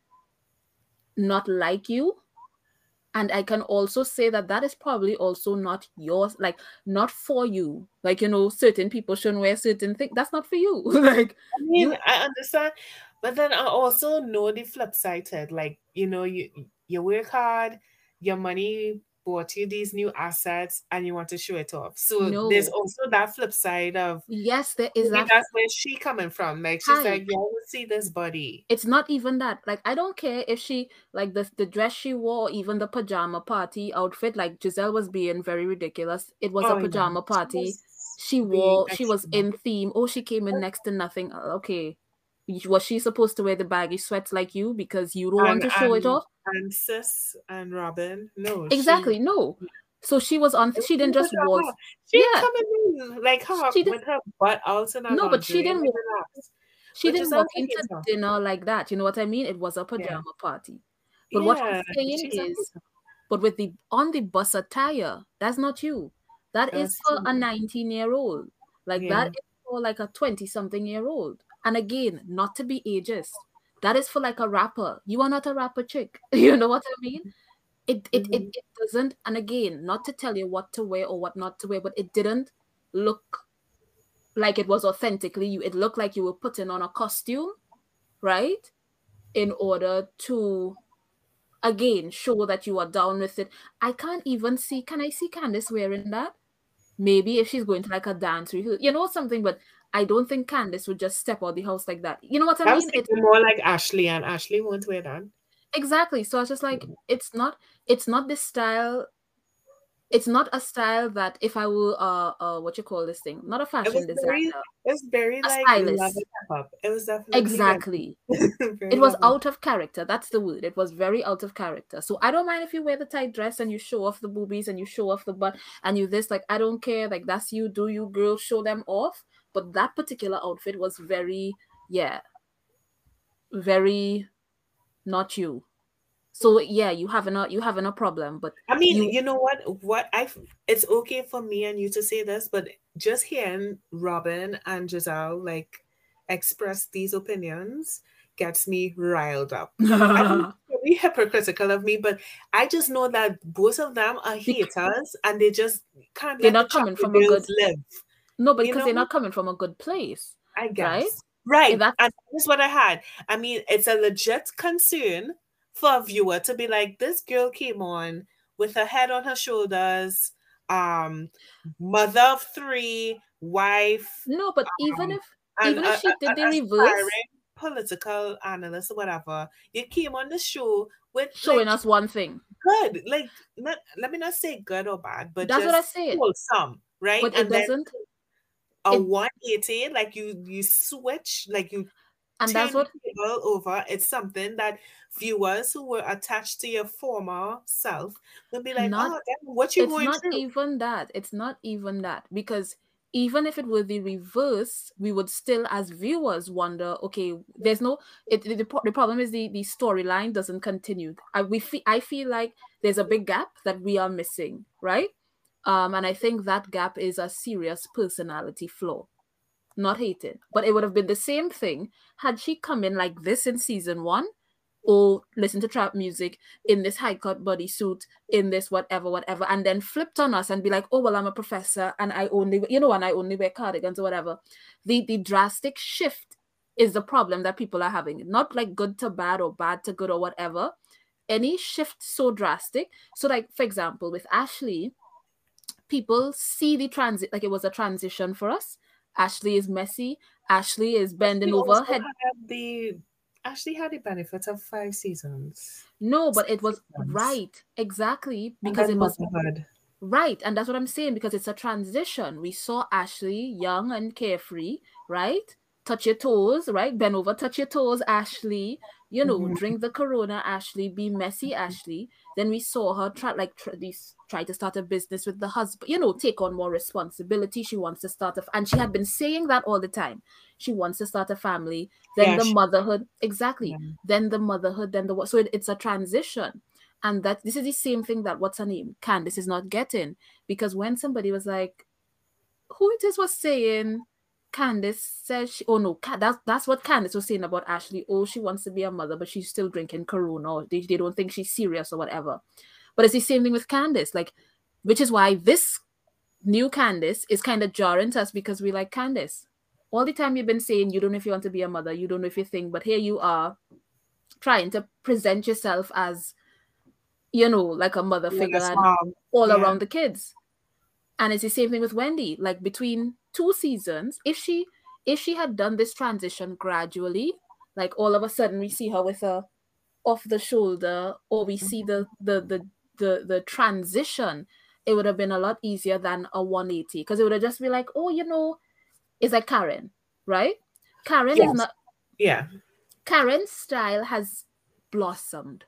not like you. And I can also say that that is probably also not yours, like not for you. Like, you know, certain people shouldn't wear certain things. That's not for you. like, I mean, You- I understand, but then I also know the flip side to it. Like, you know, you you work hard, your money bought you these new assets, and you want to show it off. So there's also that flip side of yes, there is that that's where she coming from. Like she's Hi. like, yeah, let's see this body. it's not even that. Like i don't care if she like the, the dress she wore even the pajama party outfit like gizelle was being very ridiculous. It was Oh, a pajama She party. She wore she was in theme. Oh she came in next to nothing. Uh, okay was she supposed to wear the baggy sweats like you because you don't want to show it off? And sis and Robyn, no, she- exactly no. So she was on she didn't just was She Yeah. coming in like her She with her butt out her No, but she didn't walk- she didn't walk into dinner like that you know what i mean? It was a pajama party. But what I'm saying is- but with the on the bus attire that's not you. That is That's for a 19 year old. Like Yeah. that is for like a 20 something year old and again not to be ageist that is for like a rapper. You are not a rapper chick. You know what i mean? It it, it Mhm. it doesn't. And again not to tell you what to wear or what not to wear but it didn't look like it was authentically you. It looked like you were putting on a costume right? In order to again show that you are down with it. I can't even see can i see candiace wearing that? Maybe if she's going to like a dance you know something but i don't think candiace would just step out the house like that. You know what i, I mean? it, thinking more like Ashley, and Ashley won't wear that. exactly. So i was just like it's not it's not this style it's not a style that if i will, uh, uh what you call this thing? Not a fashion very, designer. it was very like stylist. love and step. It was definitely exactly. very it was love and- out of character. That's the word. It was very out of character. So i don't mind if you wear the tight dress and you show off the boobies and you show off the butt and you this like i don't care. Like that's you. Do you girl. Show them off but that particular outfit was very yeah very not you so yeah you having a you having a problem but I mean, you- you, know what? What I it's okay for me and you to say this, but just hearing Robyn and Gizelle like express these opinions gets me riled up. Really hypocritical of me, but I just know that both of them are haters and they just can't They're not the coming from a good- live. No but You because they're not coming from a good place I guess. Right? Right. that's- And that's what I had. I mean, it's a legit concern for a viewer to be like, this girl came on with her head on her shoulders, um, mother of three, wife, no but even Um, if and even if she did the reverse political analyst or whatever. You came on the show with showing like, us one thing good, like not, let me not say good or bad, but that's just what i said wholesome, right? but it and then doesn't a it- 180, like you you switch, like you and that's what table over. It's something that viewers who were attached to your former self will be like, Not- oh, damn, what you it's going through. It's not through? even that it's not even that because even if it were the reverse we would still as viewers wonder okay there's no it, the, the the problem is the the storyline doesn't continue I, we feel, I feel like there's a big gap that we are missing right um and i think that gap is a serious personality flaw. Not hated but it would have been the same thing had she come in like this in season one or listen to trap music in this high cut bodysuit in this whatever whatever and then flipped on us and be like oh well i'm a professor and i only you know and i only wear cardigans or whatever. The the drastic shift is the problem that people are having. Not like good to bad or bad to good or whatever. Any shift so drastic. So like for example with ashley people see the transit like it was a transition for us ashley is messy ashley is bending She over had the Ashley had the benefit of five seasons. no but it was Seasons. right exactly because it was motherhood. Right, and that's what I'm saying because it's a transition. We saw Ashley young and carefree, right? Touch your toes, right? Bend over, touch your toes, Ashley. You know, Mhm. drink the Corona, Ashley. Be messy, Ashley. Then we saw her try, like, try, these, try to start a business with the husband. You know, take on more responsibility. She wants to start a, f- and she had been saying that all the time. She wants to start a family. Then Yeah, the she- motherhood, exactly Yeah. then the motherhood, then the so it, it's a transition. And that this is the same thing that what's her name? Candiace is not getting. Because when somebody was like, who it is was saying Candiace says she, oh no, that's that's what Candiace was saying about Ashley. Oh, she wants to be a mother, but she's still drinking Corona, or they, they don't think she's serious or whatever. But it's the same thing with Candiace, like, which is why this new Candiace is kind of jarring to us because we like Candiace. All the time you've been saying you don't know if you want to be a mother, you don't know if you think, but here you are trying to present yourself as, you know, like a mother figure all yeah. around the kids. And it's the same thing with Wendy. Like between two seasons, if she if she had done this transition gradually, like all of a sudden we see her with a off the shoulder, or we see the the the the, the transition, it would have been a lot easier than a 180 because it would have just be like, oh, you know, it's like Karen, right? Karen yes. is not yeah. Karen's style has blossomed,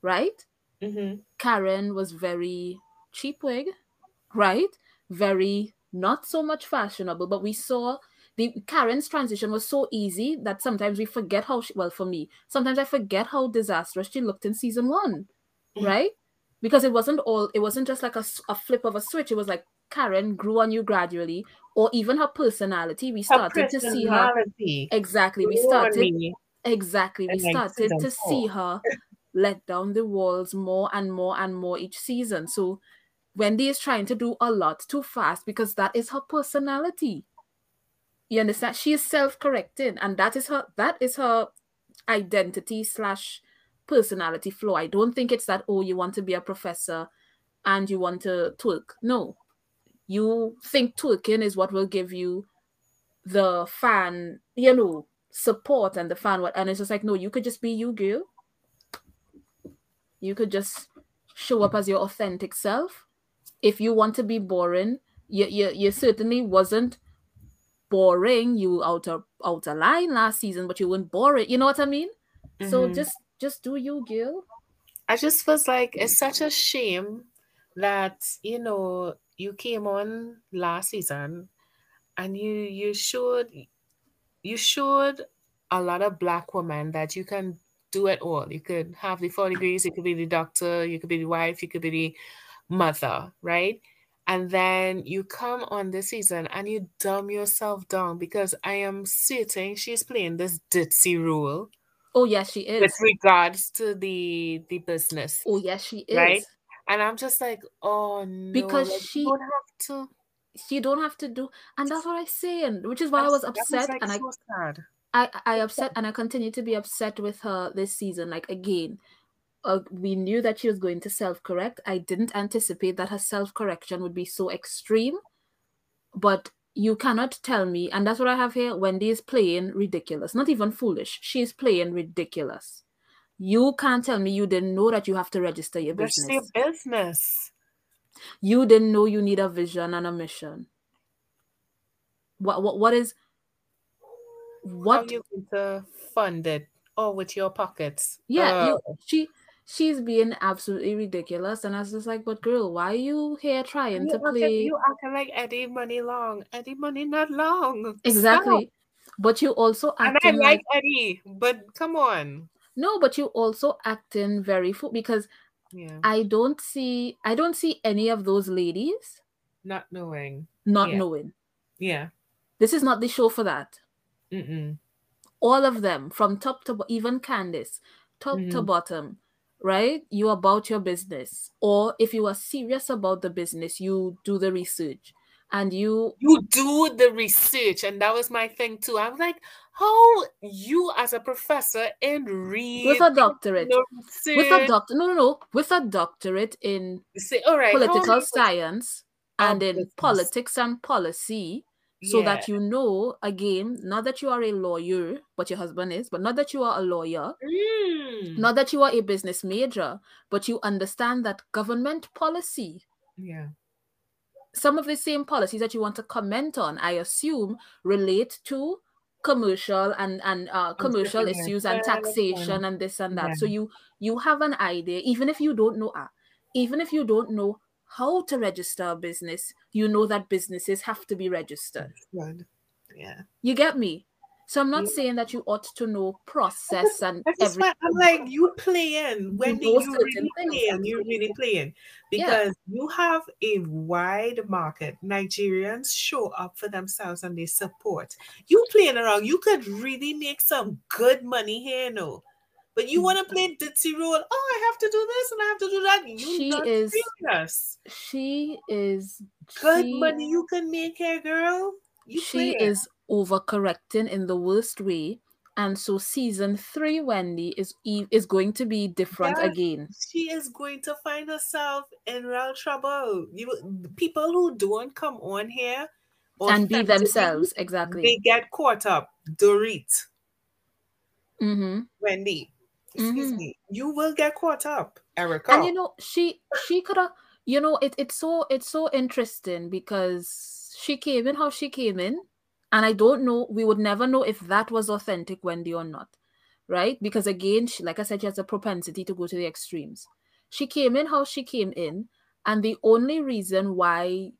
right? Mm-hmm. Karen was very cheap wig, right? Very not so much fashionable, but we saw the Karen's transition was so easy that sometimes we forget how she, well for me, sometimes I forget how disastrous she looked in season one, mm-hmm. right? Because it wasn't all, it wasn't just like a, a flip of a switch. It was like Karen grew on you gradually, or even her personality. We started to see her exactly. We started exactly. We started to see her let down the walls more and more and more each season. So Wendy is trying to do a lot too fast because that is her personality. You understand? She is self-correcting, and that is her that is her identity slash personality flaw. I don't think it's that, oh, you want to be a professor and you want to twerk. No. You think twerking is what will give you the fan, you know, support and the fan what and it's just like, no, you could just be you, girl. You could just show up as your authentic self if you want to be boring, you, you, you certainly wasn't boring. You out of out of line last season, but you weren't boring. You know what I mean? Mm-hmm. So just just do you, Gil. I just was like, it's such a shame that you know you came on last season and you you showed you showed a lot of black women that you can do it all. You could have the four degrees, you could be the doctor, you could be the wife, you could be the mother, right? And then you come on this season and you dumb yourself down because I am certain she's playing this ditzy role. Oh yes, she is. With regards to the the business. Oh yes, she is. Right. And I'm just like, oh no, because like, she don't have to. She don't have to do, and that's what I'm saying, which is why that's, I was upset, was like and so I, sad. I, I upset, and I continue to be upset with her this season. Like again, uh, we knew that she was going to self correct. I didn't anticipate that her self correction would be so extreme. But you cannot tell me, and that's what I have here. Wendy is playing ridiculous, not even foolish. She is playing ridiculous. You can't tell me you didn't know that you have to register your business. your business. You didn't know you need a vision and a mission. What what what is what How you going to fund it? Oh, with your pockets. Yeah, uh, you, she she's being absolutely ridiculous. And I was just like, but girl, why are you here trying you to play? You acting like Eddie Money Long. Eddie Money not long. Exactly. Stop. But you also acting and I like, like Eddie, but come on. No, but you also acting very full because yeah. I don't see I don't see any of those ladies not knowing. Not yeah. knowing. Yeah. This is not the show for that. Mm-mm. All of them, from top to even Candiace, top mm-hmm. to bottom, right? You about your business. Or if you are serious about the business, you do the research and you you do the research and that was my thing too i'm like how you as a professor in read with a doctorate with a doctor no no no with a doctorate in Say, all right political science and in business. politics and policy so yeah. that you know again not that you are a lawyer but your husband is but not that you are a lawyer mm. not that you are a business major but you understand that government policy yeah some of the same policies that you want to comment on i assume relate to commercial and and uh, commercial issues and taxation and this and that yeah. so you you have an idea even if you don't know uh, even if you don't know how to register a business, you know that businesses have to be registered. Good. Yeah. You get me? So I'm not Yeah. saying that you ought to know process and everything. I'm like, you playing. Know you certain really playing. You really playing. Yeah. Because you have a wide market. Nigerians show up for themselves and they support. You playing around, you could really make some good money here, no. But you want to play ditzy role. Oh, I have to do this and I have to do that. You She not is- serious. She is Good she- money you can make here, girl. You she is overcorrecting in the worst way. And so season three, Wendy, is is going to be different Yes. again. she is going to find herself in real trouble. You people who don't come on here And be themselves, exactly. they get caught up. Dorit, hmm Wendy, excuse Mhm. me, you will get caught up, Erika. And you know, she she could have you know, it, it's so it's so interesting because she came in how she came in. And I don't know, we would never know if that was authentic Wendy or not. Right? Because again, she like I said, she has a propensity to go to the extremes. She came in how she came in, and the only reason why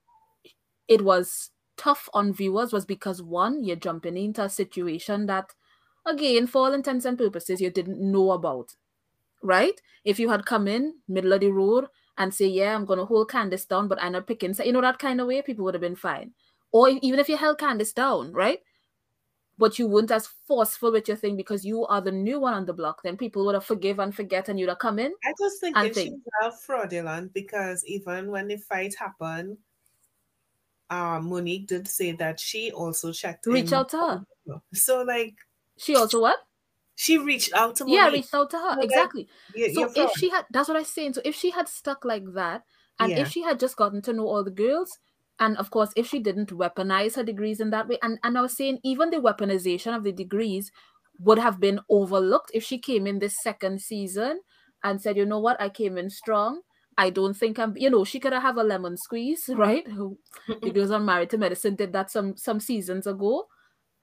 it was tough on viewers was because one, you're jumping into a situation that, again, for all intents and purposes, you didn't know about. Right? If you had come in middle of the road and say, "Yeah, I'm gonna hold Candiace down," but I'm not picking, so you know that kind of way, people would have been fine. Or even if you held Candiace down, right? But you weren't as forceful with your thing because you are the new one on the block, then people would have forgive and forget, and you'd have come in. I just think she's think. fraudulent because even when the fight happened, uh, Monique did say that she also checked Reach out to her. So like She also what? she reached out to Monique. Yeah, reached out to her. Exactly. So you're if she had, that's what I'm saying. So if she had stuck like that, and Yeah. if she had just gotten to know all the girls, and of course, if she didn't weaponize her degrees in that way, and, and I was saying even the weaponization of the degrees would have been overlooked if she came in this second season and said, you know what, I came in strong. I don't think I'm, you know, she could have a lemon squeeze, right? The girls on Married to Medicine did that some some seasons ago.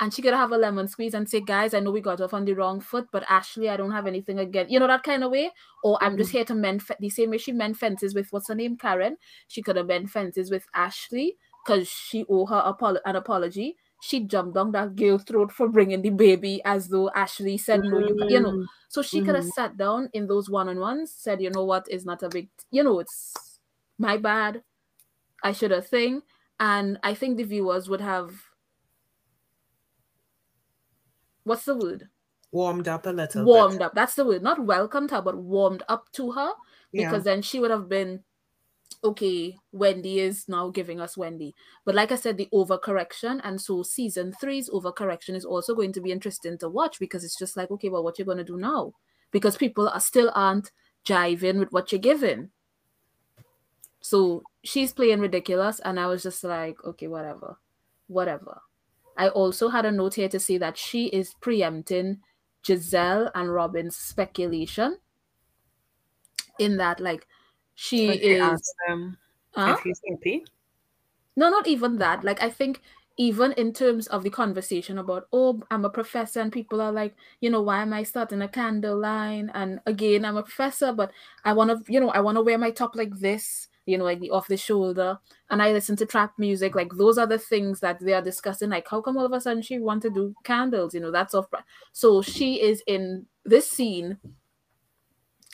And she could have a lemon squeeze and say, guys, I know we got off on the wrong foot, but Ashley, I don't have anything against, you know, that kind of way. Or I'm just mm-hmm. here to mend fe- the same way she mend fences with what's her name, Karen. She could have mend fences with Ashley because she owe her apolo- an apology. She jumped down that girl's throat for bringing the baby as though Ashley said no, you, you know. Mm-hmm. So she could have mm-hmm. sat down in those one-on-ones, said, you know what, it's not a big, you know, it's my bad. I should have thing. And I think the viewers would have what's the word? warmed up a little warmed bit. up. That's the word. Not welcomed her, but warmed up to her. Yeah. Because then she would have been okay, Wendy is now giving us Wendy. But like I said, the overcorrection, and so season three's overcorrection is also going to be interesting to watch because it's just like, okay, well, what you're gonna do now? Because people are still aren't jiving with what you're giving. So she's playing ridiculous, and I was just like, okay, whatever, whatever. I also had a note here to say that she is preempting Gizelle and Robyn's speculation. In that, like, she is. Huh? if he's happy. No, not even that. Like, I think even in terms of the conversation about, oh, I'm a professor, and people are like, you know, why am I starting a candle line? And again, I'm a professor, but I want to, you know, I want to wear my top like this, you know, like the off the shoulder. And I listen to trap music. Like, those are the things that they are discussing. Like, how come all of a sudden she want to do candles? You know, that's off. So she is in this scene.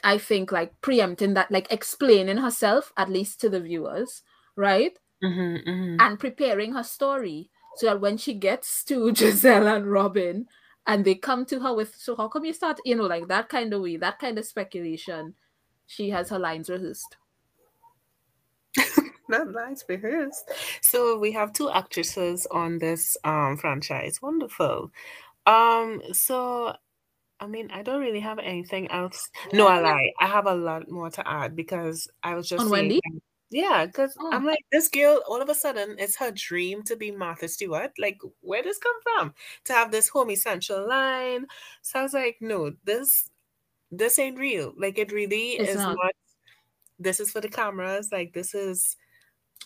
I think like preempting that, like explaining herself at least to the viewers, right? Mm-hmm, mm-hmm. and preparing her story so that when she gets to Gizelle and Robyn and they come to her with, so how come you start, you know, like that kind of way, that kind of speculation, she has her lines rehearsed. That nice rehearsed. So we have two actresses on this um franchise. Wonderful. Um, so I mean, I don't really have anything else. No, I lie. I have a lot more to add because I was just On saying, Wendy? Yeah, because Oh. I'm like, this girl, all of a sudden, it's her dream to be Martha Stewart. Like, where does come from? To have this home essential line. So I was like, no, this this ain't real. Like it really It's is not. not. This is for the cameras. Like this is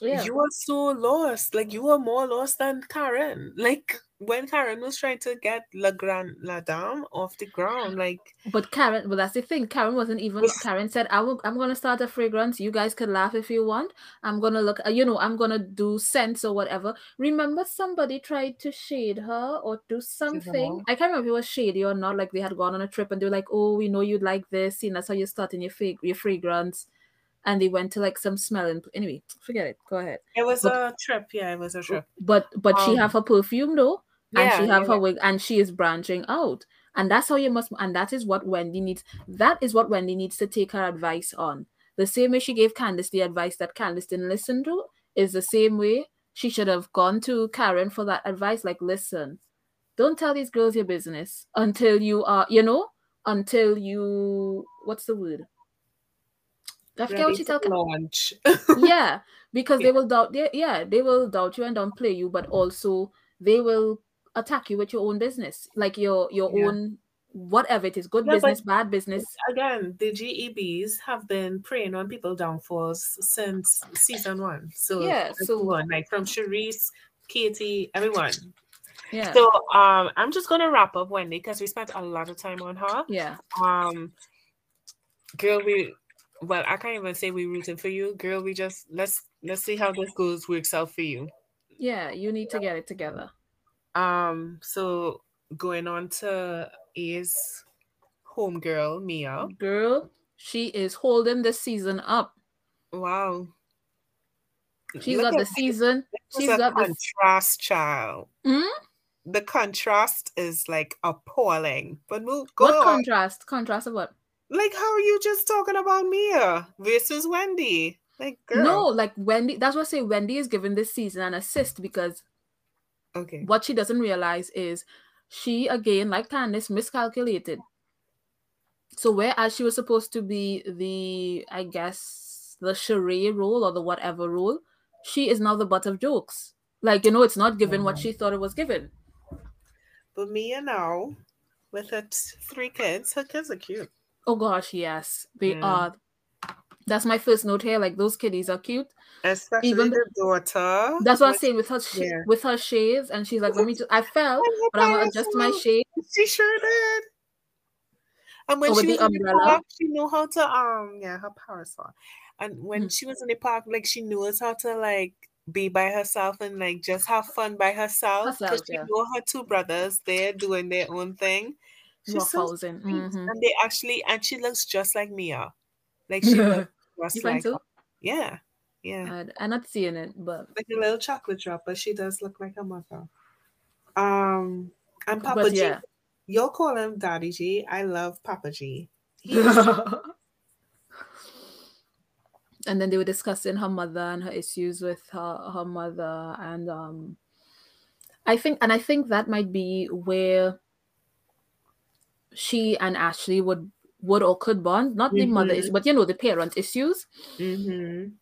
Yeah. you are so lost. Like you are more lost than Karen. Like when Karen was trying to get La Grande La Dame off the ground, like But Karen, well that's the thing. Karen wasn't even. Karen said, "I will. I'm gonna start a fragrance. You guys can laugh if you want. I'm gonna look. uh, You know, I'm gonna do scents or whatever." Remember, somebody tried to shade her or do something. I can't remember if it was shady or not. Like they had gone on a trip and they were like, "Oh, we know you'd like this. See, that's how you're starting your fig- your fragrance." And they went to like some smelling. Anyway, forget it. Go ahead. it was But- a trip. Yeah, it was a trip. But but she Um, have her perfume though, and yeah, she have yeah, her wig, and she is branching out. And that's how you must, and that is what Wendy needs. That is what Wendy needs to take her advice on. The same way she gave Candiace the advice that Candiace didn't listen to is the same way she should have gone to Karen for that advice. Like, listen, don't tell these girls your business until you are, you know, until you what's the word? What Ready she launch. yeah because they will doubt they, yeah they will doubt you and downplay you but also they will attack you with your own business like your your Yeah. own whatever it is good Yeah, business bad business Again, the GEBs have been preying on people downfalls since season one. So Yeah, so- everyone, like from Charrisse, Katie, everyone. yeah So um, I'm just gonna wrap up Wendy because we spent a lot of time on her. yeah Um, girl, we well, I can't even say we're rooting for you, girl. We just let's let's see how this goes works out for you. yeah you need to get it together Um, so going on to A's homegirl Mia. girl she is holding the season up Wow. she's Look got the season she's is a got the contrast, child. Hmm? The contrast is like appalling. But move go what on. contrast contrast of what like how are you just talking about Mia versus Wendy? Like girl. no like wendy that's what i say wendy is giving this season an assist because Okay. what she doesn't realize is she again like Candiace miscalculated. So whereas she was supposed to be the I guess the charade role or the whatever role, she is now the butt of jokes. Like you know, it's not given what mm-hmm. she thought it was given. But Mia now, with her t- three kids, her kids are cute. Oh gosh, yes, they Yeah. are. That's my first note here. Like those kiddies are cute. Especially Even the daughter. That's what I'm saying with her sh- Yeah. with her shades, and she's like, "Let me." Just, I fell, but I'm gonna adjust my knew. shade. She sure did. And when Oh, she was in the park, she knew how to um yeah her parasol. And when Mm. she was in the park, like she knows how to like be by herself and like just have fun by herself. Because Herself, she yeah. know her two brothers, they're doing their own thing. She's so Roughhousing. sweet. Mhm. And they actually and she looks just like Mia. Like she looks just You like her. Yeah. Yeah. I- I'm not seeing it, but Like a little chocolate drop, but she does look like her mother. Um and Papa but G. yeah. You'll call him Daddy G. I love Papa G. And then they were discussing her mother and her issues with her her mother and um i think and i think that might be where she and ashley would would or could bond. Not the mother Mhm. issue but you know the parent issues. Mhm.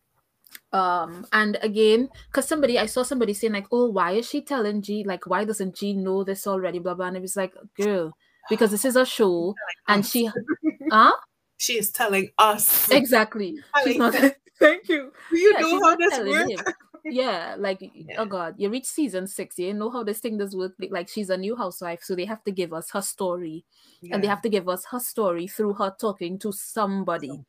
um and again because somebody i saw somebody saying like oh why is she telling g like why doesn't g know this already? Blah blah and it was like girl because this is a show and she huh? She is telling us. exactly. She's Telling not thank you. You Yeah, know how this works. Yeah, like Yeah. oh god, you reach season six, you know how this thing does work. Like- she's a new housewife, so they have to give us her story, and they have to give us her story through her talking to somebody.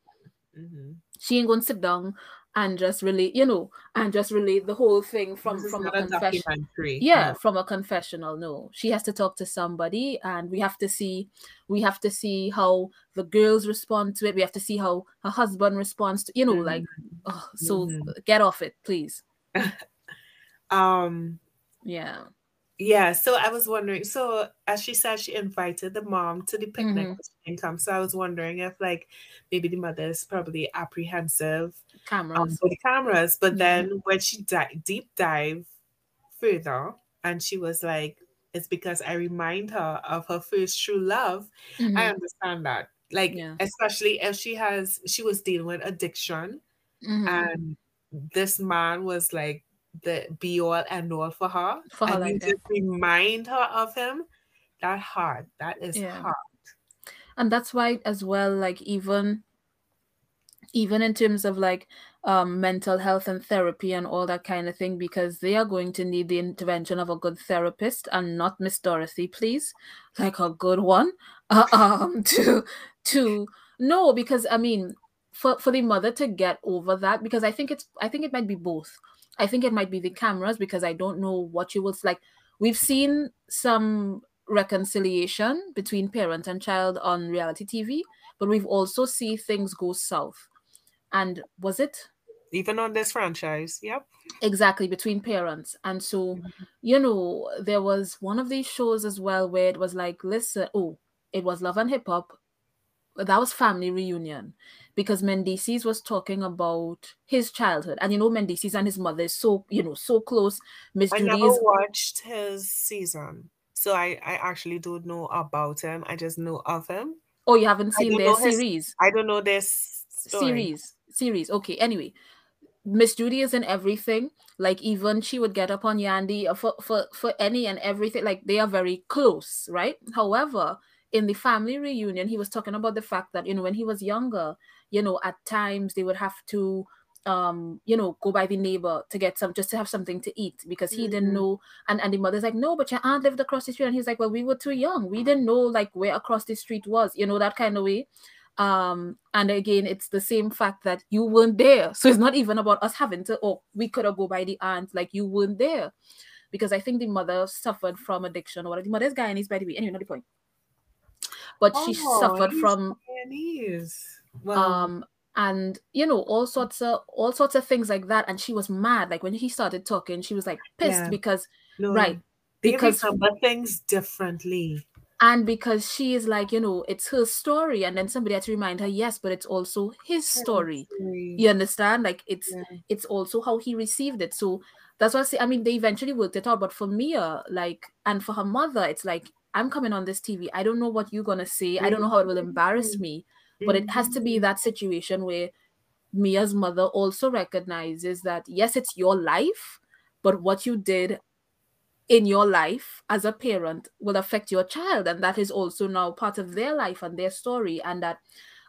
Mhm. She ain't gonna sit down and just relate, you know, and just relate the whole thing from from a confession. Yeah, No. from a confessional. No, she has to talk to somebody, and we have to see, we have to see how the girls respond to it. We have to see how her husband responds to, you know, like, oh, so Mhm. get off it, please. Um. Yeah. Yeah. So I was wondering. So as she said, she invited the mom to the picnic. Mhm. but come. So I was wondering if, like, maybe the mother is probably apprehensive um, cameras. for the cameras. But Mhm. then when she di- deep dive further, and she was like, "It's because I remind her of her first true love." I Mhm. understand that. Like, Yeah. especially if she has, she was dealing with addiction, Mhm. and this man was like the be all and all for her. For her and like you that. just remind her of him. That hard. That is Yeah. hard. and that's why as well like even even in terms of like um, mental health and therapy and all that kind of thing because they are going to need the intervention of a good therapist and not Miss Dorothy, please, like a good one. Uh, um, to to no, because I mean, for for the mother to get over that, because I think it's I think it might be both. I think it might be the cameras because I don't know what you was like. We've seen some reconciliation between parent and child on reality TV, but we've also see things go south. And was it Even on this franchise. Yep. exactly between parents? And so, mm-hmm. you know, there was one of these shows as well where it was like, listen, oh, it was Love and Hip Hop. That was family reunion because Mendeecees was talking about his childhood, and you know Mendeecees and his mother is so you know so close. Miss I Judy never is watched his season. So I, I actually don't know about him. I just know of him. oh you haven't seen their his series. I don't know this story. series series okay anyway miss judy is in everything like even she would get up on yandy for for for any and everything like they are very close right however in the family reunion he was talking about the fact that you know when he was younger you know at times they would have to um you know go by the neighbor to get some just to have something to eat because he didn't Mhm. know. And and the mother's like no but your aunt lived across the street. And he's like well we were too young. We didn't know like where across the street was you know that kind of way. Um and again it's the same fact that you weren't there. So it's not even about us having to oh we could have go by the aunt like you weren't there. Because i think the mother suffered from addiction or the mother's guyanese by the way. Anyway not the point but she Oh, suffered from. Well, um and you know all sorts of all sorts of things like that and she was mad like when he started talking she was like pissed Yeah. because no, right They because- remember things differently. and because she is like you know it's her story and then somebody had to remind her yes but it's also his story you understand like it's Yeah. it's also how he received it so that's what i say i mean they eventually worked it out but for mia like and for her mother it's like i'm coming on this tv i don't know what you're gonna say i don't know how it will embarrass me but it has to be Mm-hmm. that situation where mia's mother also recognizes that yes it's your life but what you did in your life as a parent will affect your child and that is also now part of their life and their story and that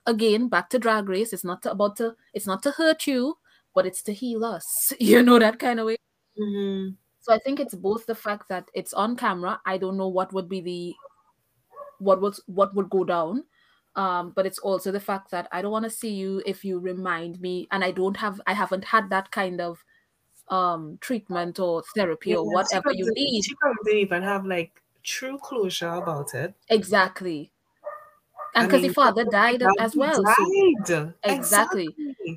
again back to drag race it's not to, about to it's not to hurt you but it's to heal us you know that kind of way Mhm. So i think it's both the fact that it's on camera i don't know what would be the what was what would go down. Um but it's also the fact that i don't want to see you if you remind me and i don't have i haven't had that kind of um treatment or therapy or Yeah, she whatever you need She probably didn't even have like true closure about it. exactly and I because the father died as well so Exactly. Exactly.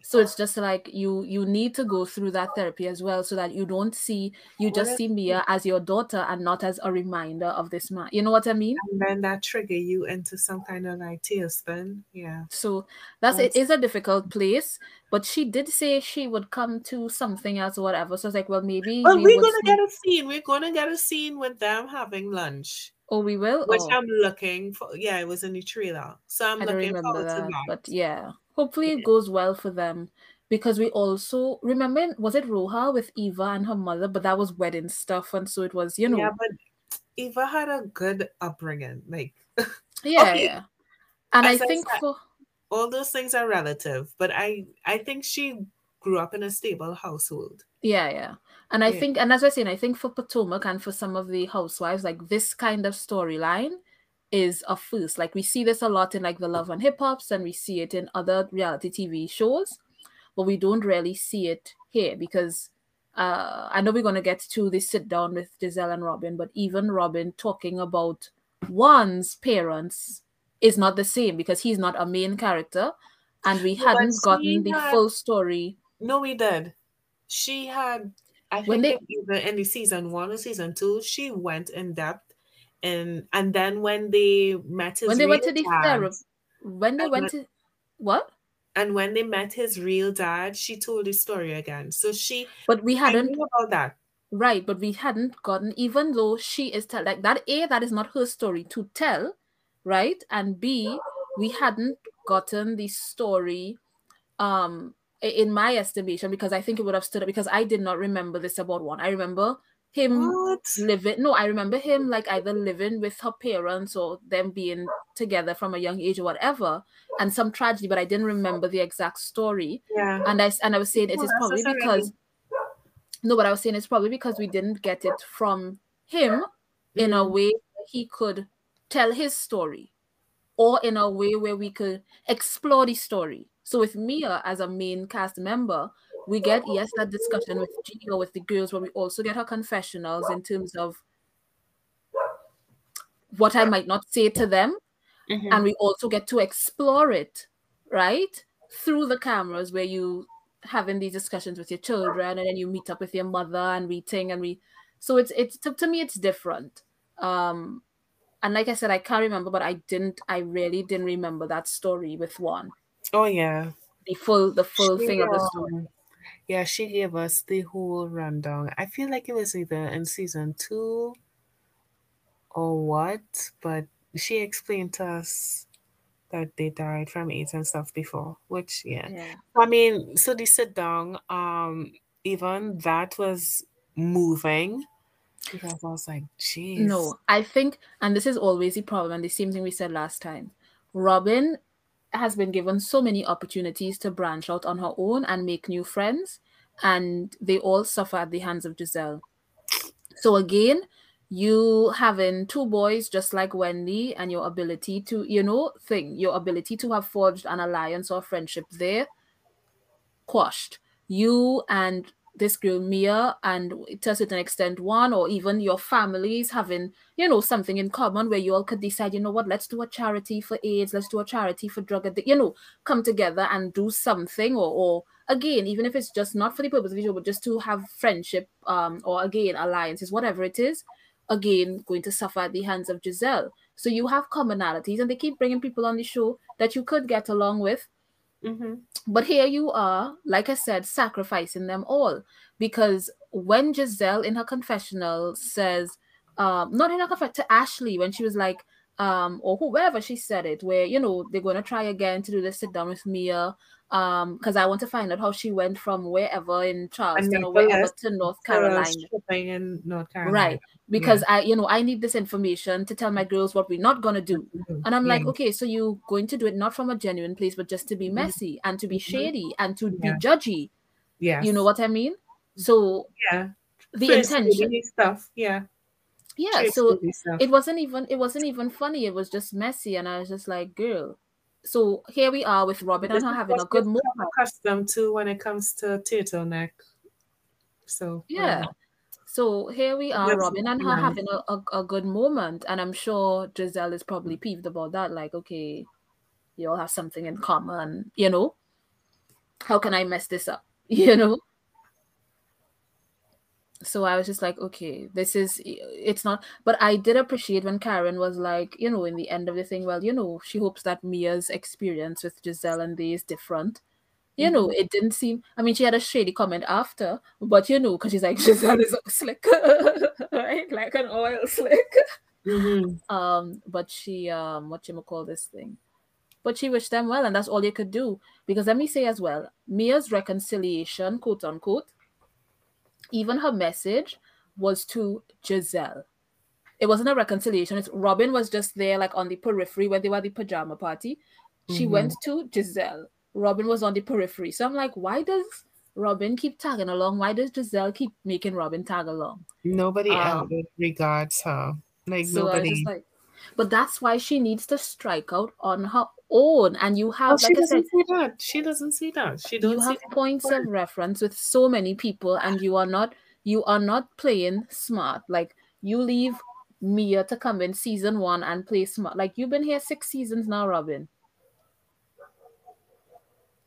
so it's just like you you need to go through that therapy as well so that you don't see you just Well, see mia as your daughter and not as a reminder of this man you know what i mean And then that trigger you into some kind of like tailspin. Yeah. so that's it That's- is a difficult place but she did say she would come to something else or whatever so it's like well maybe Well, we we're gonna see- get a scene. We're gonna get a scene with them having lunch, oh we will which oh, I'm looking for. Yeah, it was in the trailer, so I'm i looking forward that to that. but yeah hopefully Yeah. it goes well for them because we also remember was it roha with eva and her mother but that was wedding stuff and so it was you know yeah, but Eva had a good upbringing. Like Yeah, Okay. yeah. And I As I think said- for all those things are relative, but I I think she grew up in a stable household. yeah, yeah. And I Yeah. think and as I was saying, I think for Potomac and for some of the housewives, like this kind of storyline is a first. Like we see this a lot in like the love and hip hops and we see it in other reality TV shows, but we don't really see it here because uh I know we're gonna get to the sit down with Gizelle and Robyn, but even Robyn talking about Juan's parents is not the same because he's not a main character and we but hadn't gotten she the full story No, we did. She had, I When they- either in the season one or season two, she went in depth, and and then when they met his when they went to the therapy when they went to what and when they met his real dad, she told his story again. So she, but we hadn't about that. right but we hadn't gotten even though she is tell like that a that is not her story to tell right and b we hadn't gotten the story um in my estimation because i think it would have stood up because i did not remember this about Juan i remember him What? living no i remember him like either living with her parents or them being together from a young age or whatever and some tragedy but i didn't remember the exact story Yeah. and i and i was saying it No, is probably just because no but i was saying it's probably because we didn't get it from him in a way he could tell his story or in a way where we could explore the story so with mia as a main cast member we get yes that discussion with G or with the girls, but we also get her confessionals in terms of what I might not say to them, Mhm. and we also get to explore it, right, through the cameras where you having these discussions with your children, and then you meet up with your mother and we ting and we. So it's it's to, to me it's different. Um, and like I said, I can't remember, but I didn't. I really didn't remember that story with Juan. Oh yeah. The full the full She, thing of the story. um, Yeah, she gave us the whole rundown. I feel like it was either in season two or what, but she explained to us that they died from AIDS and stuff before, which yeah. Yeah. I mean, so they sit down, um, even that was moving because I was like, geez. No, I think, and this is always the problem, and the same thing we said last time. Robyn has been given so many opportunities to branch out on her own and make new friends, and they all suffer at the hands of Gizelle. So again, you having two boys just like Wendy, and your ability to, you know, thing, your ability to have forged an alliance or friendship there, quashed. You and this girl Mia, and to a certain extent, Juan or even your families having, you know, something in common where you all could decide, you know what, let's do a charity for AIDS, let's do a charity for drug addict, you know, come together and do something, or, or again, even if it's just not for the purpose of the show, but just to have friendship, um, or again, alliances, whatever it is, again, going to suffer at the hands of Gizelle. So you have commonalities, and they keep bringing people on the show that you could get along with, Mhm. but here you are, like I said, sacrificing them all. Because when Gizelle in her confessional says, um, not in her confession to Ashley, when she was like, um, or whoever she said it, where you know they're gonna try again to do the sit down with Mia. Um, because I want to find out how she went from wherever in Charleston or wherever to North Carolina. in North Carolina. Right. Because I, you know, I need this information to tell my girls what we're not gonna do. Mhm. And I'm like, Yeah. okay, so you're going to do it not from a genuine place, but just to be messy and to be Mhm. shady and to Yeah. be judgy. Yeah, You know what I mean? So Yeah. the Trace intention, stuff. Yeah. Yeah. So it wasn't even it wasn't even funny. It was just messy, and I was just like, girl. So here we are with Robyn This and her having a good moment. accustomed to when it comes to turtleneck. So Yeah. So here we are, Robyn and her nice. having a, a, a good moment. And I'm sure Gizelle is probably peeved about that. Like, okay, you all have something in common, you know? How can I mess this up? You know? So I was just like, okay, this is it's not but I did appreciate when Karen was like, you know, in the end of the thing, well, you know, she hopes that Mia's experience with Gizelle and they is different. You know, it didn't seem I mean she had a shady comment after, but you know, because she's like Gizelle is slick, right? Like an oil slick. Mhm. Um, but she um what you call this thing? But she wished them well, and that's all you could do. Because let me say as well, Mia's reconciliation, quote unquote, even her message was to Gizelle. It wasn't a reconciliation. It's Robyn was just there, like on the periphery when they were at the pajama party. She Mhm. went to Gizelle. Robyn was on the periphery. So I'm like, why does Robyn keep tagging along? Why does Gizelle keep making Robyn tag along? Nobody Um, ever regards her. Like So nobody. But that's why she needs to strike out on her own. And you oh, have, she like I doesn't see that. She doesn't see that. She you don't see have points of reference with so many people, and you are not you are not playing smart. Like you leave Mia to come in season one and play smart. Like you've been here six seasons now, Robyn.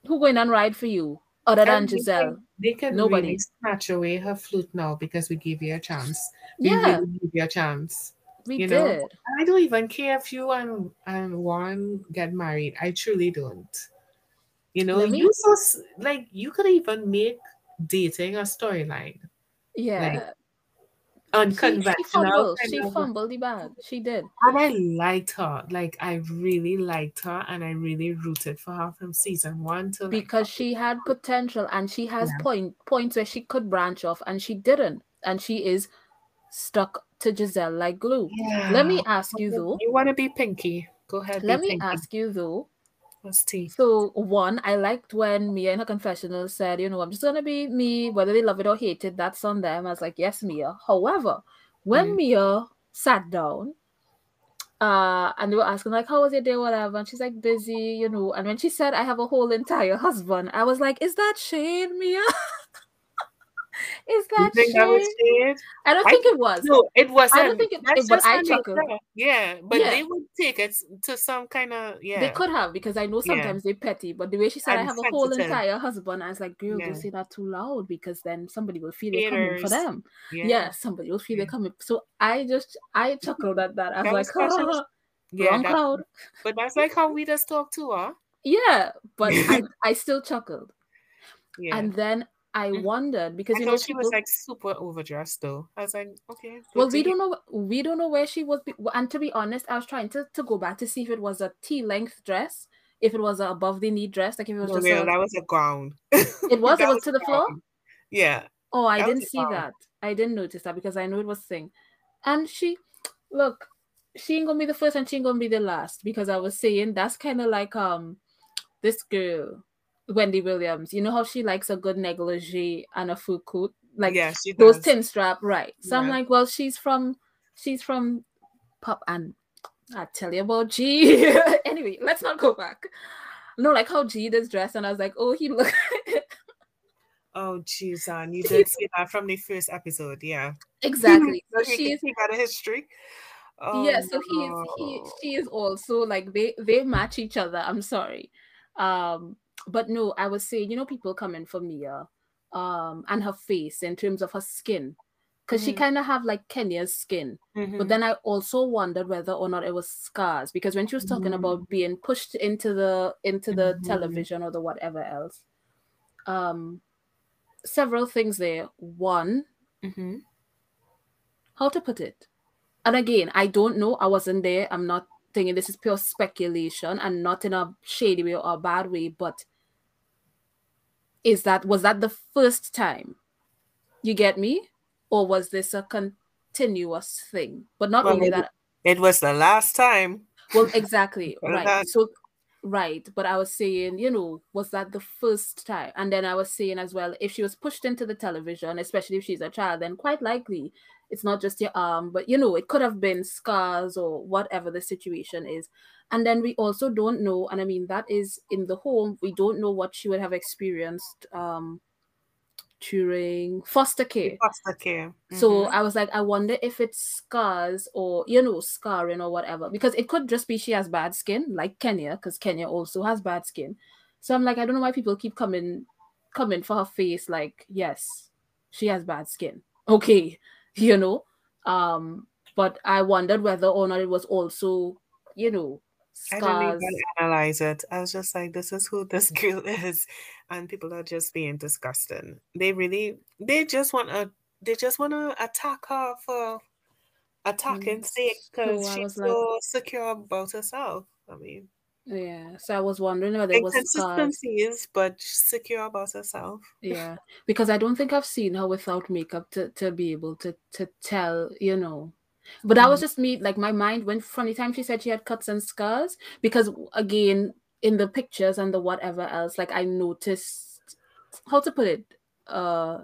Who going and ride for you other than And they Gizelle? can, they can Nobody. really snatch away her flute now because we gave you a chance. We Yeah, really gave you a chance. We you know, did. I don't even care if you and and Juan get married. I truly don't. You know, me- you so like you could even make dating a storyline, Yeah. She, she fumbled. kind She of- fumbled the bag. She did. and I liked her. Like I really liked her, and I really rooted for her from season one to like, because she had potential and she has Yeah. point points where she could branch off and she didn't and she is stuck to Gizelle like glue. Let me ask you though. You want to be Pinky? Go ahead. Let me Pinky. ask you though. What's tea? So one, I liked when Mia in her confessional said, you know, I'm just gonna be me, whether they love it or hate it, that's on them. I was like, yes, Mia. However, when Mm. Mia sat down, uh, and they were asking like, how was your day, whatever, and she's like busy, you know. And when she said, I have a whole entire husband, I was like, is that shade, Mia? is that that was shade? shade? I don't I think it was. No, it wasn't. I don't think it- it- but I her chuckled. Yeah, but Yeah. they would take it to some kind of yeah. They could have because I know Yeah. sometimes they're petty, but the way she said I And have a whole entire husband, I was like, girl, Yeah. don't say that too loud because then somebody will feel it coming for them. Yeah, Yeah, somebody will feel Yeah. it coming. So I just I chuckled at that. I That was was like, special. yeah. wrong that- crowd. but that's like how we just talk too, huh? Yeah, but I, I still chuckled. Yeah. And then I Mhm. wondered because I you know she was like super overdressed though. I was like, okay. well we don't know we don't know where she was be- and to be honest i was trying to, to go back to see if it was a t-length dress if it was a above the knee dress like if it was No, just real, a, that was a gown. it was it That was to the floor. Yeah. Oh, I That didn't see gown. that. I didn't notice that because I know it was thing. And she, look, she ain't gonna be the first and she ain't gonna be the last because I was saying that's kind of like um this girl, Wendy Williams. You know how she likes a good negligee and a full coat, like yeah, she those tin strap, right? So I'm like, well, she's from, she's from pop, and I tell you about G. anyway, let's not go back. No, like how G is dressed, and I was like, oh, he look. Oh, jeez, and you did say that from the first episode, yeah. exactly. So So he, she's he got a history. Oh, yeah so he's he she is also like they they match each other i'm sorry um but no i was saying you know people coming for mia um and her face in terms of her skin because she Mhm. kind of have like kenya's skin but Mhm. then i also wondered whether or not it was scars because when she was talking about being pushed into the into the Mhm. television or the whatever else um several things there one Mhm. how to put it and again i don't know i wasn't there i'm not this is pure speculation and not in a shady way or a bad way but is that was that the first time? You get me? Or was this a continuous thing? But not Well, only that. It was the last time. well exactly right. so right but i was saying you know was that the first time? And then i was saying as well if she was pushed into the television especially if she's a child then quite likely it's not just your arm but you know it could have been scars or whatever the situation is. And then we also don't know and i mean that is in the home we don't know what she would have experienced um during foster care Foster care. so Mhm. I was like, I wonder if it's scars or you know, scarring or whatever. Because it could just be she has bad skin, like Kenya, because Kenya also has bad skin. So I'm like, I don't know why people keep coming coming for her face, like, yes, she has bad skin. Okay, you know. Um, but I wondered whether or not it was also, you know, I scars. didn't even analyze it. I was just like, this is who this girl is. And people are just being disgusting. They really they just want to they just want to attack her for attacking mm, sake because so she's like- so secure about herself. I mean Yeah. So I was wondering whether it was scars. inconsistencies, but secure about herself. yeah because i don't think i've seen her without makeup to, to be able to to tell you know but that was just me like my mind went from the time she said she had cuts and scars because again in the pictures and the whatever else like i noticed how to put it uh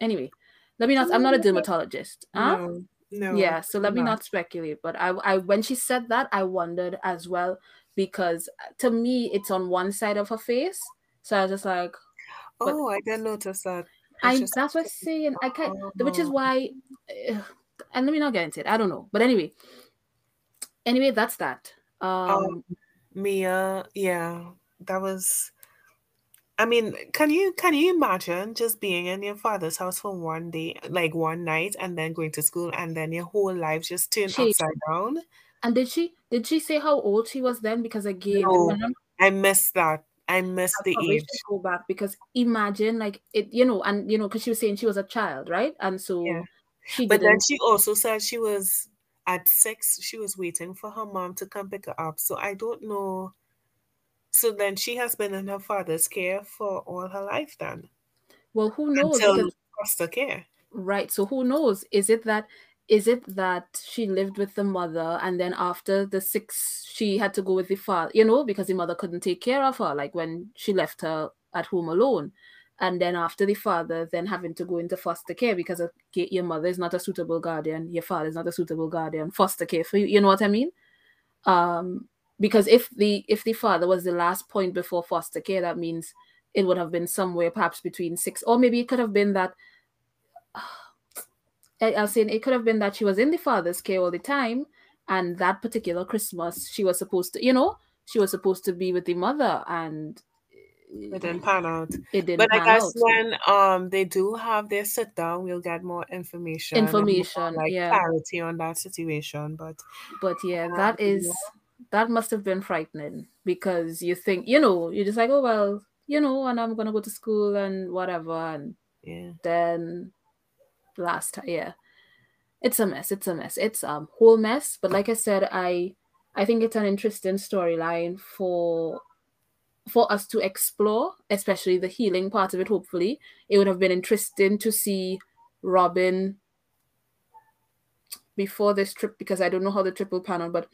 anyway let me not i'm not a dermatologist huh? No, no. yeah so let me not. not speculate but I, I when she said that i wondered as well because to me it's on one side of her face so i was just like Oh, I didn't notice that. It's I just- that's what I'm saying. I can't, which is Oh. why, uh, and let me not get into it. I don't know, but anyway, anyway, that's that. Um, Um, Mia, yeah, that was. I mean, can you can you imagine just being in your father's house for one day, like one night, and then going to school, and then your whole life just turned She- upside down? and did she did she say how old she was then? Because again, No, I'm- missed that. I missed I the age. go back because imagine like it, you know, and you know, because she was saying she was a child, right? And so Yeah. She But then didn't. she also said she was at six, she was waiting for her mom to come pick her up. So I don't know. So then she has been in her father's care for all her life then. well, who knows? Until Because foster care. Right. So who knows? Is it that is it that she lived with the mother and then after the six she had to go with the father you know because the mother couldn't take care of her like when she left her at home alone and then after the father then having to go into foster care because okay, your mother is not a suitable guardian your father is not a suitable guardian foster care for you you know what i mean? Um because if the if the father was the last point before foster care that means it would have been somewhere perhaps between six or maybe it could have been that I, was saying it could have been that she was in the father's care all the time, and that particular Christmas she was supposed to, you know, she was supposed to be with the mother, and it didn't pan out. It didn't. But I guess out. when um they do have their sit down, we'll get more information. Information, more, like yeah. clarity on that situation. But but yeah, that is that must have been frightening because you think you know you're just like oh well you know and I'm gonna go to school and whatever and yeah then last time. Yeah, it's a mess. It's a mess. It's a um, whole mess. But like I said, I I think it's an interesting storyline for for us to explore, especially the healing part of it. Hopefully, it would have been interesting to see Robyn before this trip because I don't know how the triple panel, but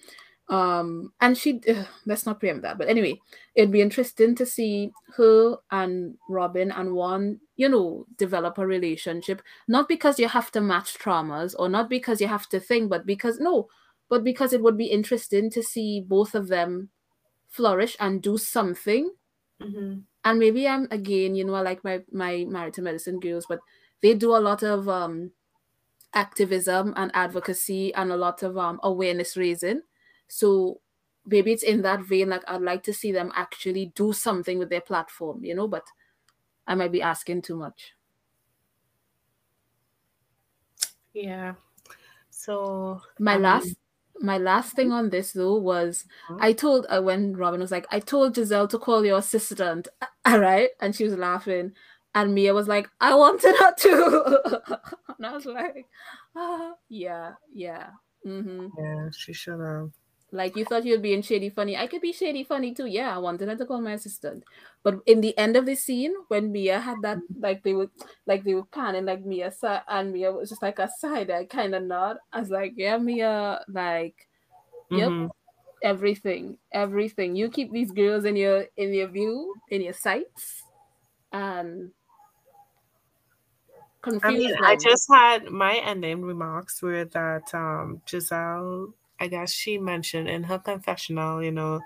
um and she uh, let's not preempt that but anyway it'd be interesting to see her and Robyn and Juan you know develop a relationship not because you have to match traumas or not because you have to think but because no but because it would be interesting to see both of them flourish and do something mm-hmm. and maybe i'm again you know i like my my to medicine girls but they do a lot of um activism and advocacy and a lot of um awareness raising so maybe it's in that vein, like I'd like to see them actually do something with their platform, you know, but I might be asking too much. Yeah. So my um, last my last thing on this though was uh-huh. I told uh, when Robyn was like, I told Gizelle to call your assistant, all right, and she was laughing, and Mia was like, I wanted her to, and I was like, ah, yeah, yeah, mm-hmm. yeah, she should have. Like you thought you'd be in shady funny. I could be shady funny too. Yeah, I wanted her to call my assistant. But in the end of the scene, when Mia had that, like they would, like they were panning, like Mia and Mia was just like a side I kind of nod. I was like, yeah, Mia, like, yep, mm-hmm. everything, everything. You keep these girls in your in your view, in your sights, and confused. I mean, I just had my ending remarks were that um Gizelle I guess she mentioned in her confessional, you know,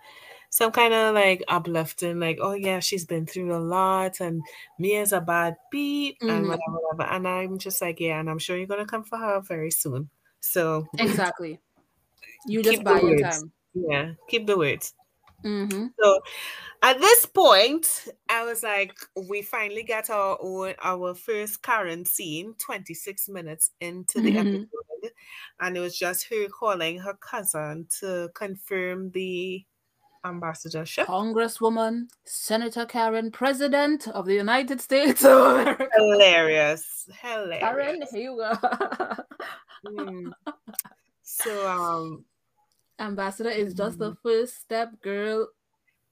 some kind of like uplifting, like, oh yeah, she's been through a lot and Mia's a bad beat mm-hmm. and whatever, whatever. And I'm just like, yeah, and I'm sure you're gonna come for her very soon. So exactly. You just buy your time. Yeah, keep the words. Mm-hmm. So at this point, I was like, we finally got our own our first Karen scene, 26 minutes into the mm-hmm. episode. And it was just her calling her cousin to confirm the ambassadorship. Congresswoman, Senator Karen, President of the United States. Hilarious. Hilarious. Karen, here you go. mm. So um ambassador is just the mm-hmm. first step, girl.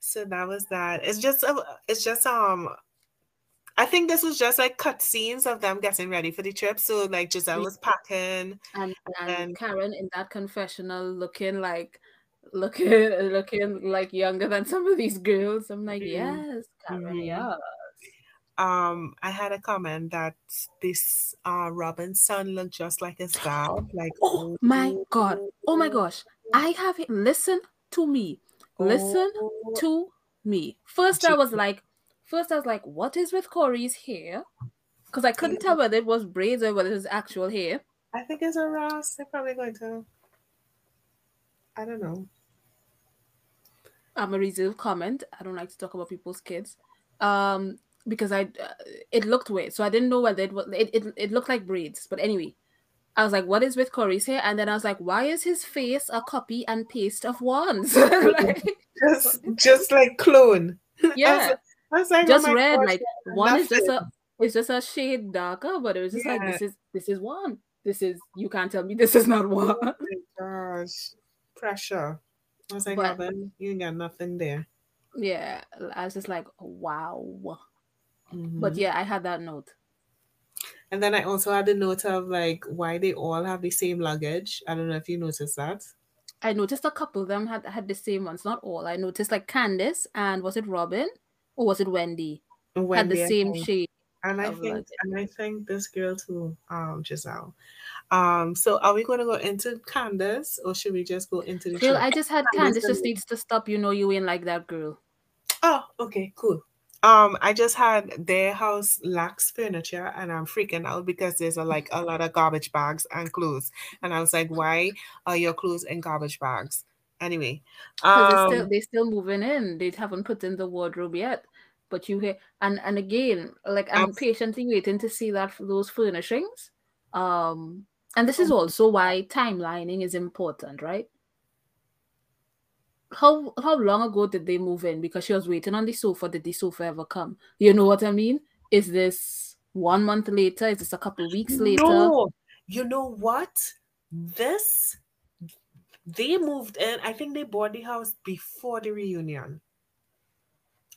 So that was that. It's just a, it's just um I think this was just like cut scenes of them getting ready for the trip. So like Gizelle was packing and, and, and Karen in that confessional looking like looking looking like younger than some of these girls. I'm like, mm-hmm. yes, Karen, mm-hmm. yeah um I had a comment that this uh Robyn's son looked just like his dad. Like oh, oh my god. Oh my gosh. I have it. Listen to me. Listen oh. to me. First I was like, first I was like, what is with Corey's hair? Because I couldn't tell whether it was braids or whether it was actual hair. I think it's a Ross. They're probably going to I don't know. I'm a reserved comment. I don't like to talk about people's kids. Um, because I uh, it looked weird, so I didn't know whether it was it, it, it looked like braids. But anyway, I was like, "What is with Corey's hair?" And then I was like, "Why is his face a copy and paste of Juan's?" like, just just like clone. Yeah, I was, I was like, just oh red. Gosh, like Juan is just a it's just a shade darker, but it was just yeah. like this is this is Juan. This is you can't tell me this is not Juan. Oh gosh, pressure. I was like, but, Robyn, you got nothing there. Yeah, I was just like, wow. Mm-hmm. But yeah, I had that note. And then I also had a note of like why they all have the same luggage. I don't know if you noticed that. I noticed a couple of them had had the same ones, not all. I noticed like Candiace and was it Robyn or was it Wendy? had the same shade. And I think luggage. and I think this girl too, um, Gizelle. Um, so are we gonna go into Candiace or should we just go into the Jill? I just had Candiace just needs to stop. You know you ain't like that girl. Oh, okay, cool. Um, I just had their house lacks furniture and I'm freaking out because there's a, like a lot of garbage bags and clothes. And I was like, why are your clothes in garbage bags? Anyway, 'Cause they're still they still moving in. They haven't put in the wardrobe yet. But you hear and and again, like I'm patiently waiting to see that those furnishings. Um, and this is Mm-hmm. also why timelining is important, right? How how long ago did they move in? Because she was waiting on the sofa. Did the sofa ever come? You know what I mean? Is this one month later? Is this a couple weeks later? No, you know what? This they moved in. I think they bought the house before the reunion,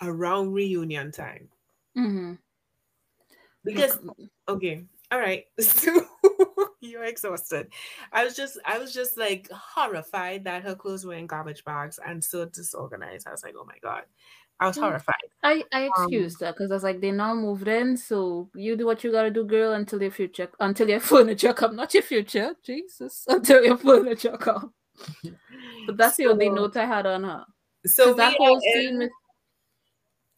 around reunion time. hmm Because okay, all right. So you're exhausted. I was just, I was just like horrified that her clothes were in garbage bags and so disorganized. I was like, oh my god, I was Mm. horrified. I, I Um, excused her because I was like, they now moved in, so you do what you gotta do, girl, until your future, until your furniture come. Not your future, Jesus, until your furniture come. But that's the only note I had on her. So that whole scene with,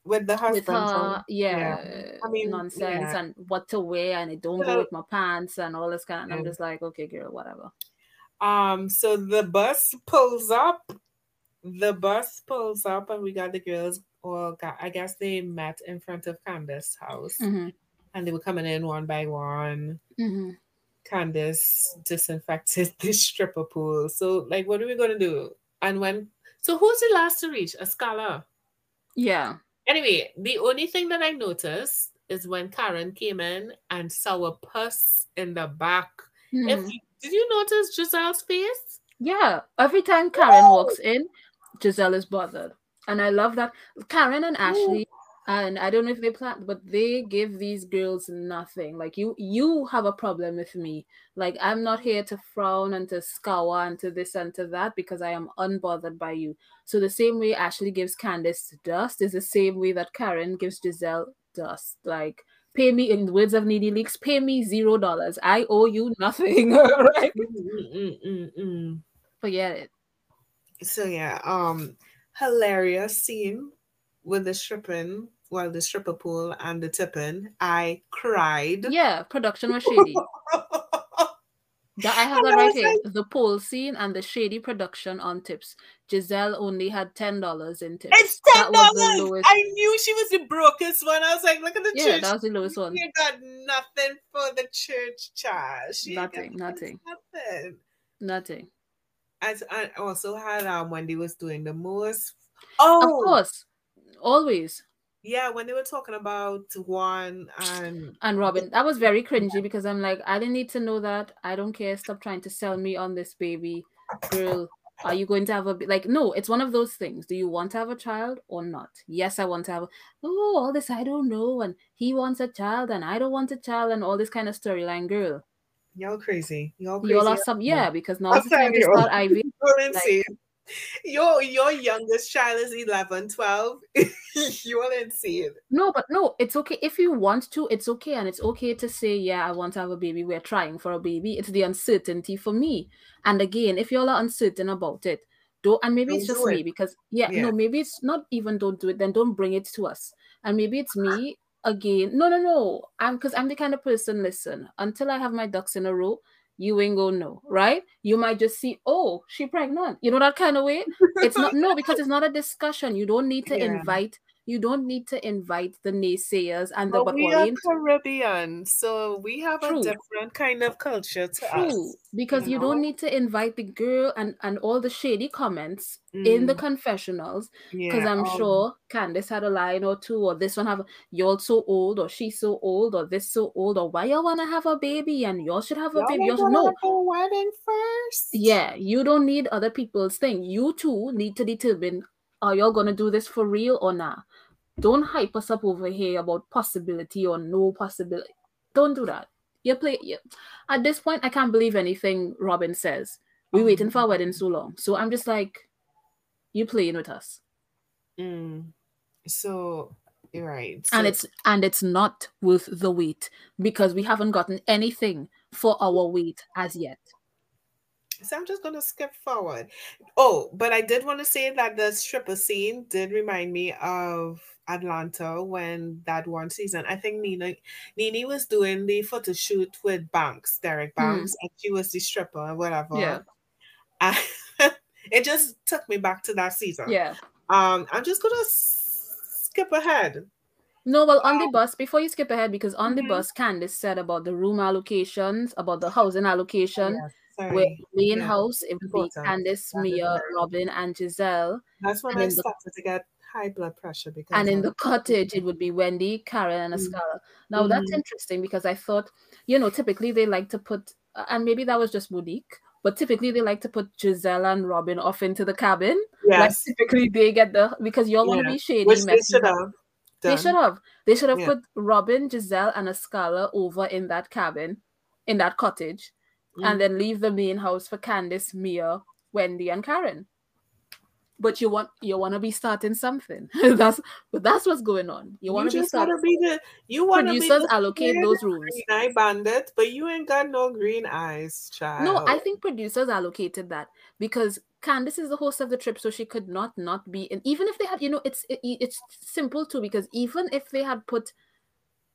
with the husband. with her, so- yeah, I mean, nonsense yeah. and what to wear, and it don't So- go with my pants and all this kind. Of, I'm just like, okay, girl, whatever. Um, so the bus pulls up. The bus pulls up, and we got the girls. Or got, I guess they met in front of Candiace's house, hmm and they were coming in one by one. hmm Candiace disinfected the stripper pool. So, like, what are we gonna do? And when? So, who's the last to reach? Askale. Yeah. Anyway, the only thing that I noticed is when Karen came in and saw a pus in the back. Mhm. If did you notice Gizelle's face? Yeah, every time Karen walks in, Gizelle is bothered. And I love that. Karen and Ashley, and I don't know if they plan, but they give these girls nothing. Like you you have a problem with me. Like I'm not here to frown and to scour and to this and to that because I am unbothered by you. So the same way Ashley gives Candiace dust is the same way that Karen gives Gizelle dust. Like pay me in the words of NeNe Leakes, pay me zero dollars. I owe you nothing. right? Mm-mm-mm-mm. Forget it. So yeah, um, hilarious scene with the stripping, well, the stripper pool and the tipping. I cried. Yeah, production was shady. That I have that right here. like- the pole scene and the shady production on tips. Gizelle only had ten dollars in tips. It's ten dollars. I knew she was the brokest one. I was like, look at the Yeah, church. that was the lowest one. You got nothing for the church charge. She ain't got Nothing, nothing. Nothing. Nothing. As I also had um when they was doing the most. Oh, of course, always. Yeah, when they were talking about Juan and And Robyn, that was very cringy because I'm like, I didn't need to know that. I don't care. Stop trying to sell me on this baby, girl. Are you going to have a like? No, it's one of those things. Do you want to have a child or not? Yes, I want to have. A, oh, all this I don't know, and he wants a child, and I don't want a child, and all this kind of storyline, girl. y'all crazy. Y'all crazy. You all are some, yeah, because now it's time to start Ivy. Like-. Your your youngest child is 11, 12. You're insane. No, but no, it's okay if you want to. It's okay, and it's okay to say, "Yeah, I want to have a baby." We're trying for a baby. It's the uncertainty for me. And again, if y'all are uncertain about it, don't. And maybe it's Don't just do me because yeah, Yeah. no, maybe it's not even don't do it. Then don't bring it to us. And maybe it's me again. No, no, no. I'm because I'm the kind of person. Listen, until I have my ducks in a row, you ain't gonna know, right? You might just see, oh, she pregnant. You know that kind of way. It's not no because it's not a discussion. You don't need to Yeah. invite. You don't need to invite the naysayers and the But but we are Caribbean, so we have True. a different kind of culture to true us. because you, you don't need to invite the girl and and all the shady comments in the Mm, confessionals because yeah, I'm um, sure Candiace had a line or two or this one have y'all so old or she's so old or this so old or why y'all wanna have a baby and y'all should have a y'all baby. Y'all should know. a wedding first. Yeah, you don't need other people's thing. You two need to determine are y'all gonna do this for real or not? Don't hype us up over here about possibility or no possibility. Don't do that. you play you, at this point I can't believe anything Robyn says. We're waiting for our wedding so long. So I'm just like, you playing with us. Mm. So you're right. and it's and it's not worth the wait because we haven't gotten anything for our wait as yet. So I'm just gonna skip forward. Oh, but I did want to say that the stripper scene did remind me of Atlanta when that one season. I think Nina Nini was doing the photo shoot with Banks, Derek Banks, and she was the stripper or whatever. Yeah. And it just took me back to that season. Yeah. Um, I'm just gonna s- skip ahead. No, well, on the bus, before you skip ahead, because on the Mhm. bus, Candiace said about the room allocations, about the housing allocation, Yes, sorry. main Yeah. house, it would be. Candiace, is Mia, Robyn, and Gizelle. That's when and I the- started to get high blood pressure because And in the cottage, it would be Wendy, Karen, and Mm. Askale. Now, that's Mhm. interesting because I thought, you know, typically they like to put, uh, and maybe that was just Monique, but typically they like to put Gizelle and Robyn off into the cabin. yes, Like typically they get the, because y'all want to be shady, which they should have. They should have. They should have Yeah. put Robyn, Gizelle, and Askale over in that cabin, in that cottage, Mm. and then leave the main house for Candiace, Mia, Wendy, and Karen. But you want you want to be starting something. that's but that's what's going on. You want to be starting. be the you want to be Producers the allocate those rooms. green eye bandit, but you ain't got no green eyes, child. No, I think producers allocated that because Candiace is the host of the trip, so she could not not be And Even if they had, you know, it's it, it's simple too because even if they had put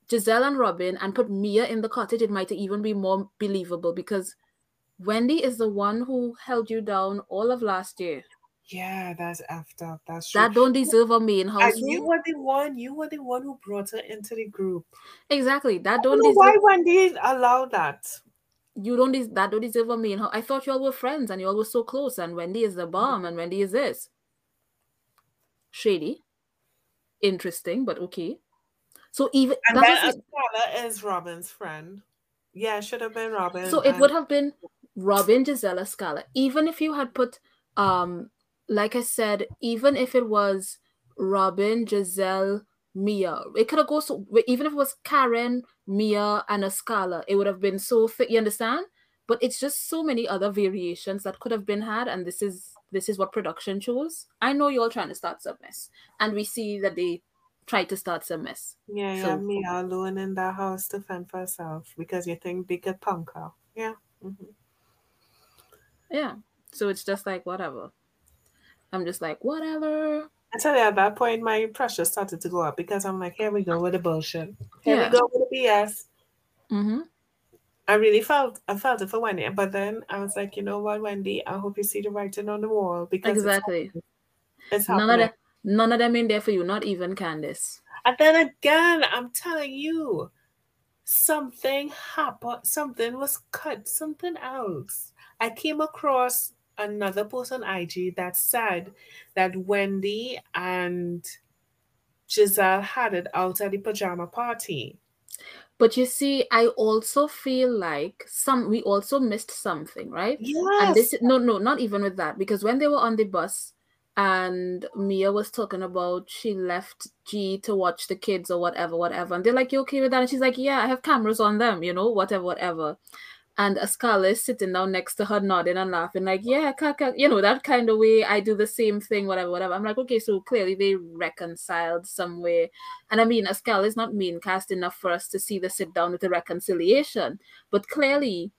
Gizelle and Robyn and put Mia in the cottage, it might even be more believable because Wendy is the one who held you down all of last year. Yeah, that's after. That's true. That don't deserve a main house and you were the one. You were the one who brought her into the group. Exactly. That don't don't deserve. why Wendy allowed that. you don't des- that don't deserve a main house. I thought you all were friends and you all were so close. And Wendy is the bomb and Wendy is this. Shady. Interesting, but okay. So even And that's then Askale is Robyn's friend. Yeah, it should have been Robyn. so it would have been Robyn Gizelle Askale. Even if you had put um like I said, even if it was Robyn, Gizelle, Mia, it could have gone so even if it was Karen, Mia, and Askale, it would have been so thick, you understand? But it's just so many other variations that could have been had, and this is this is what production chose. I know you're all trying to start some mess, and we see that they tried to start some mess. Yeah, So- have me alone in that house to fend for herself because you think they could punk her. Yeah. mhm. Yeah. So it's just like whatever. I'm just like whatever. I tell you, at that point, my pressure started to go up because I'm like, here we go with the bullshit. Here Yeah. we go with the BS. Mm-hmm. I really felt I felt it for Wendy, but then I was like, you know what, Wendy, I hope you see the writing on the wall because it's Exactly. It's None of happening. None of them in there for you. Not even Candiace. And then again, I'm telling you, something happened. Something was cut. Something else. I came across another post on IG that said that Wendy and Gizelle had it out at the pajama party. But you see, I also feel like some we also missed something, right? Yes. And this no no not even with that because when they were on the bus and Mia was talking about she left G to watch the kids or whatever whatever. And they're like you okay with that? And she's like yeah I have cameras on them you know whatever whatever. And Askale is sitting down next to her nodding and laughing like yeah you know that kind of way I do the same thing whatever whatever. I'm like okay so clearly they reconciled some way and I mean Askale is not mean cast enough for us to see the sit down with the reconciliation but clearly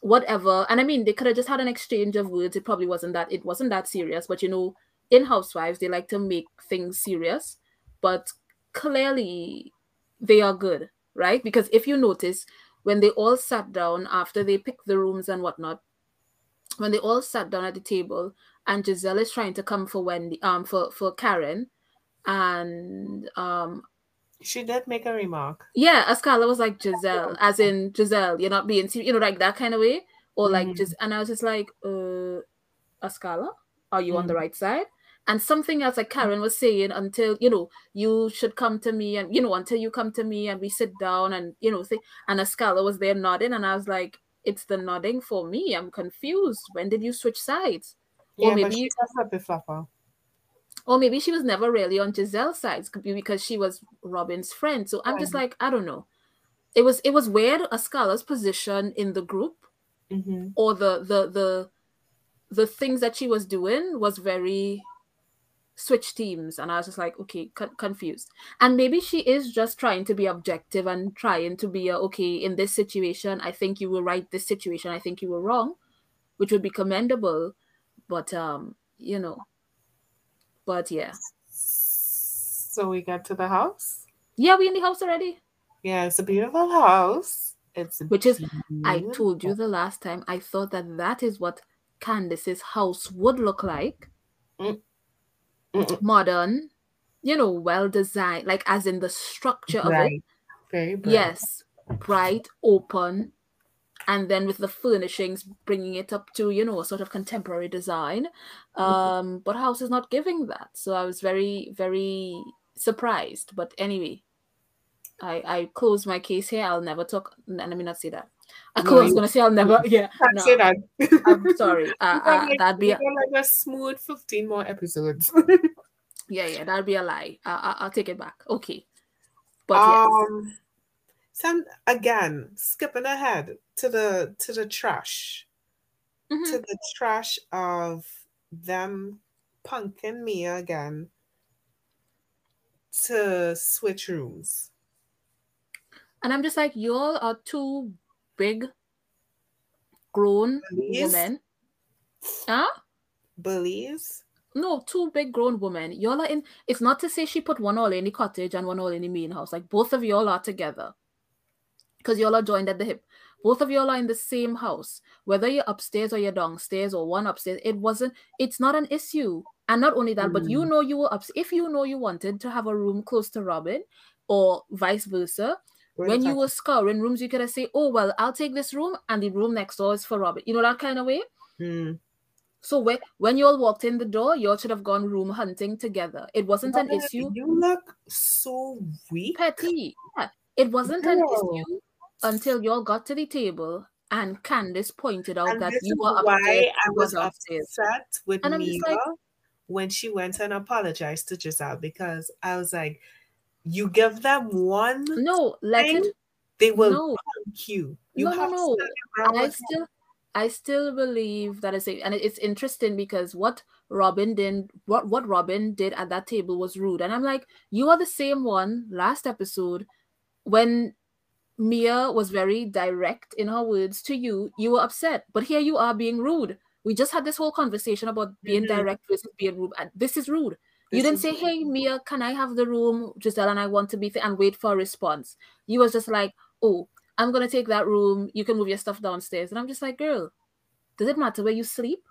whatever. And i mean they could have just had an exchange of words. It probably wasn't that it wasn't that serious. But you know in housewives they like to make things serious. But clearly they are good right? Because if you notice when they all sat down after they picked the rooms and whatnot when they all sat down at the table and gizelle is trying to come for wendy um for for karen and um She did make a remark. yeah, Askale was like Gizelle, as in Gizelle, you're not being serious, you know, like that kind of way. Or like Mhm. just and I was just like, uh Askale, are you on the Mhm. right side? And something else like Karen was saying until, you know, you should come to me and you know, until you come to me and we sit down and you know, say and Askale was there nodding and I was like, it's the nodding for me. I'm confused. When did you switch sides? Yeah, or but maybe she's a. or maybe she was never really on Gizelle's side because she was Robyn's friend. So I'm just like, I don't know. it was it was weird Askale's position in the group Mm-hmm. or the the the the things that she was doing was very switch teams and i was just like okay con- confused and maybe she is just trying to be objective and trying to be a, okay in this situation i think you were right this situation i think you were wrong which would be commendable but um you know but yeah So we got to the house. yeah we in the house already Yeah, it's a beautiful house. It's which is i told you the last time i thought that that is what candiace's house would look like mm. Mm-mm. modern you know well designed like as in the structure of it. Very bright. yes bright open and then with the furnishings bringing it up to you know a sort of contemporary design. Um but house is not giving that. So i was very very surprised. But anyway i i close my case here. I'll never talk. N- let me not say that. I No, was gonna say i'll never yeah no say that. i'm sorry. Uh, uh, like- that'd be a, like a smooth 15 more episodes. yeah yeah that'd be a lie. Uh, I- i'll take it back. Okay. But yes. Um some again skipping ahead to the to the trash Mhm. to the trash of them punking Mia again to switch rooms. And I'm just like, y'all are two big grown Bullies? women. Huh? Bullies. No, two big grown women. Y'all are in it's not to say she put one all in the cottage and one all in the main house. Like both of y'all are together. Because y'all are joined at the hip. Both of y'all are in the same house. Whether you're upstairs or you're downstairs or one upstairs, it wasn't it's not an issue. And not only that, but you know you were up if you know you wanted to have a room close to Robyn or vice versa, We're when you were scouring rooms, you could have said "Oh well, I'll take this room, and the room next door is for Robyn." You know that kind of way. Hmm. So when when you all walked in the door, you all should have gone room hunting together. It wasn't an issue. You look so weak. Petty. Yeah. It wasn't an issue until you all got to the table and Candiace pointed out And that you were why upstairs. I was was upstairs. upset with And like- when she went and apologized to Gizelle because I was like, you give them one No, let thing, it. they will No, punk you. You no, no, have no. to stand your ground I them. still, I still believe that is it, and it's interesting because what Robyn did, what what Robyn did at that table was rude, and I'm like, you are the same one last episode when Mia was very direct in her words to you. You were upset, but here you are being rude. We just had this whole conversation about being Mhm. direct versus being rude, and this is rude. You didn't say. "Hey, Mia, can I have the room, Gizelle, and I want to be," th-, and wait for a response. You was just like, "Oh, I'm gonna take that room. You can move your stuff downstairs." And I'm just like, "Girl, does it matter where you sleep?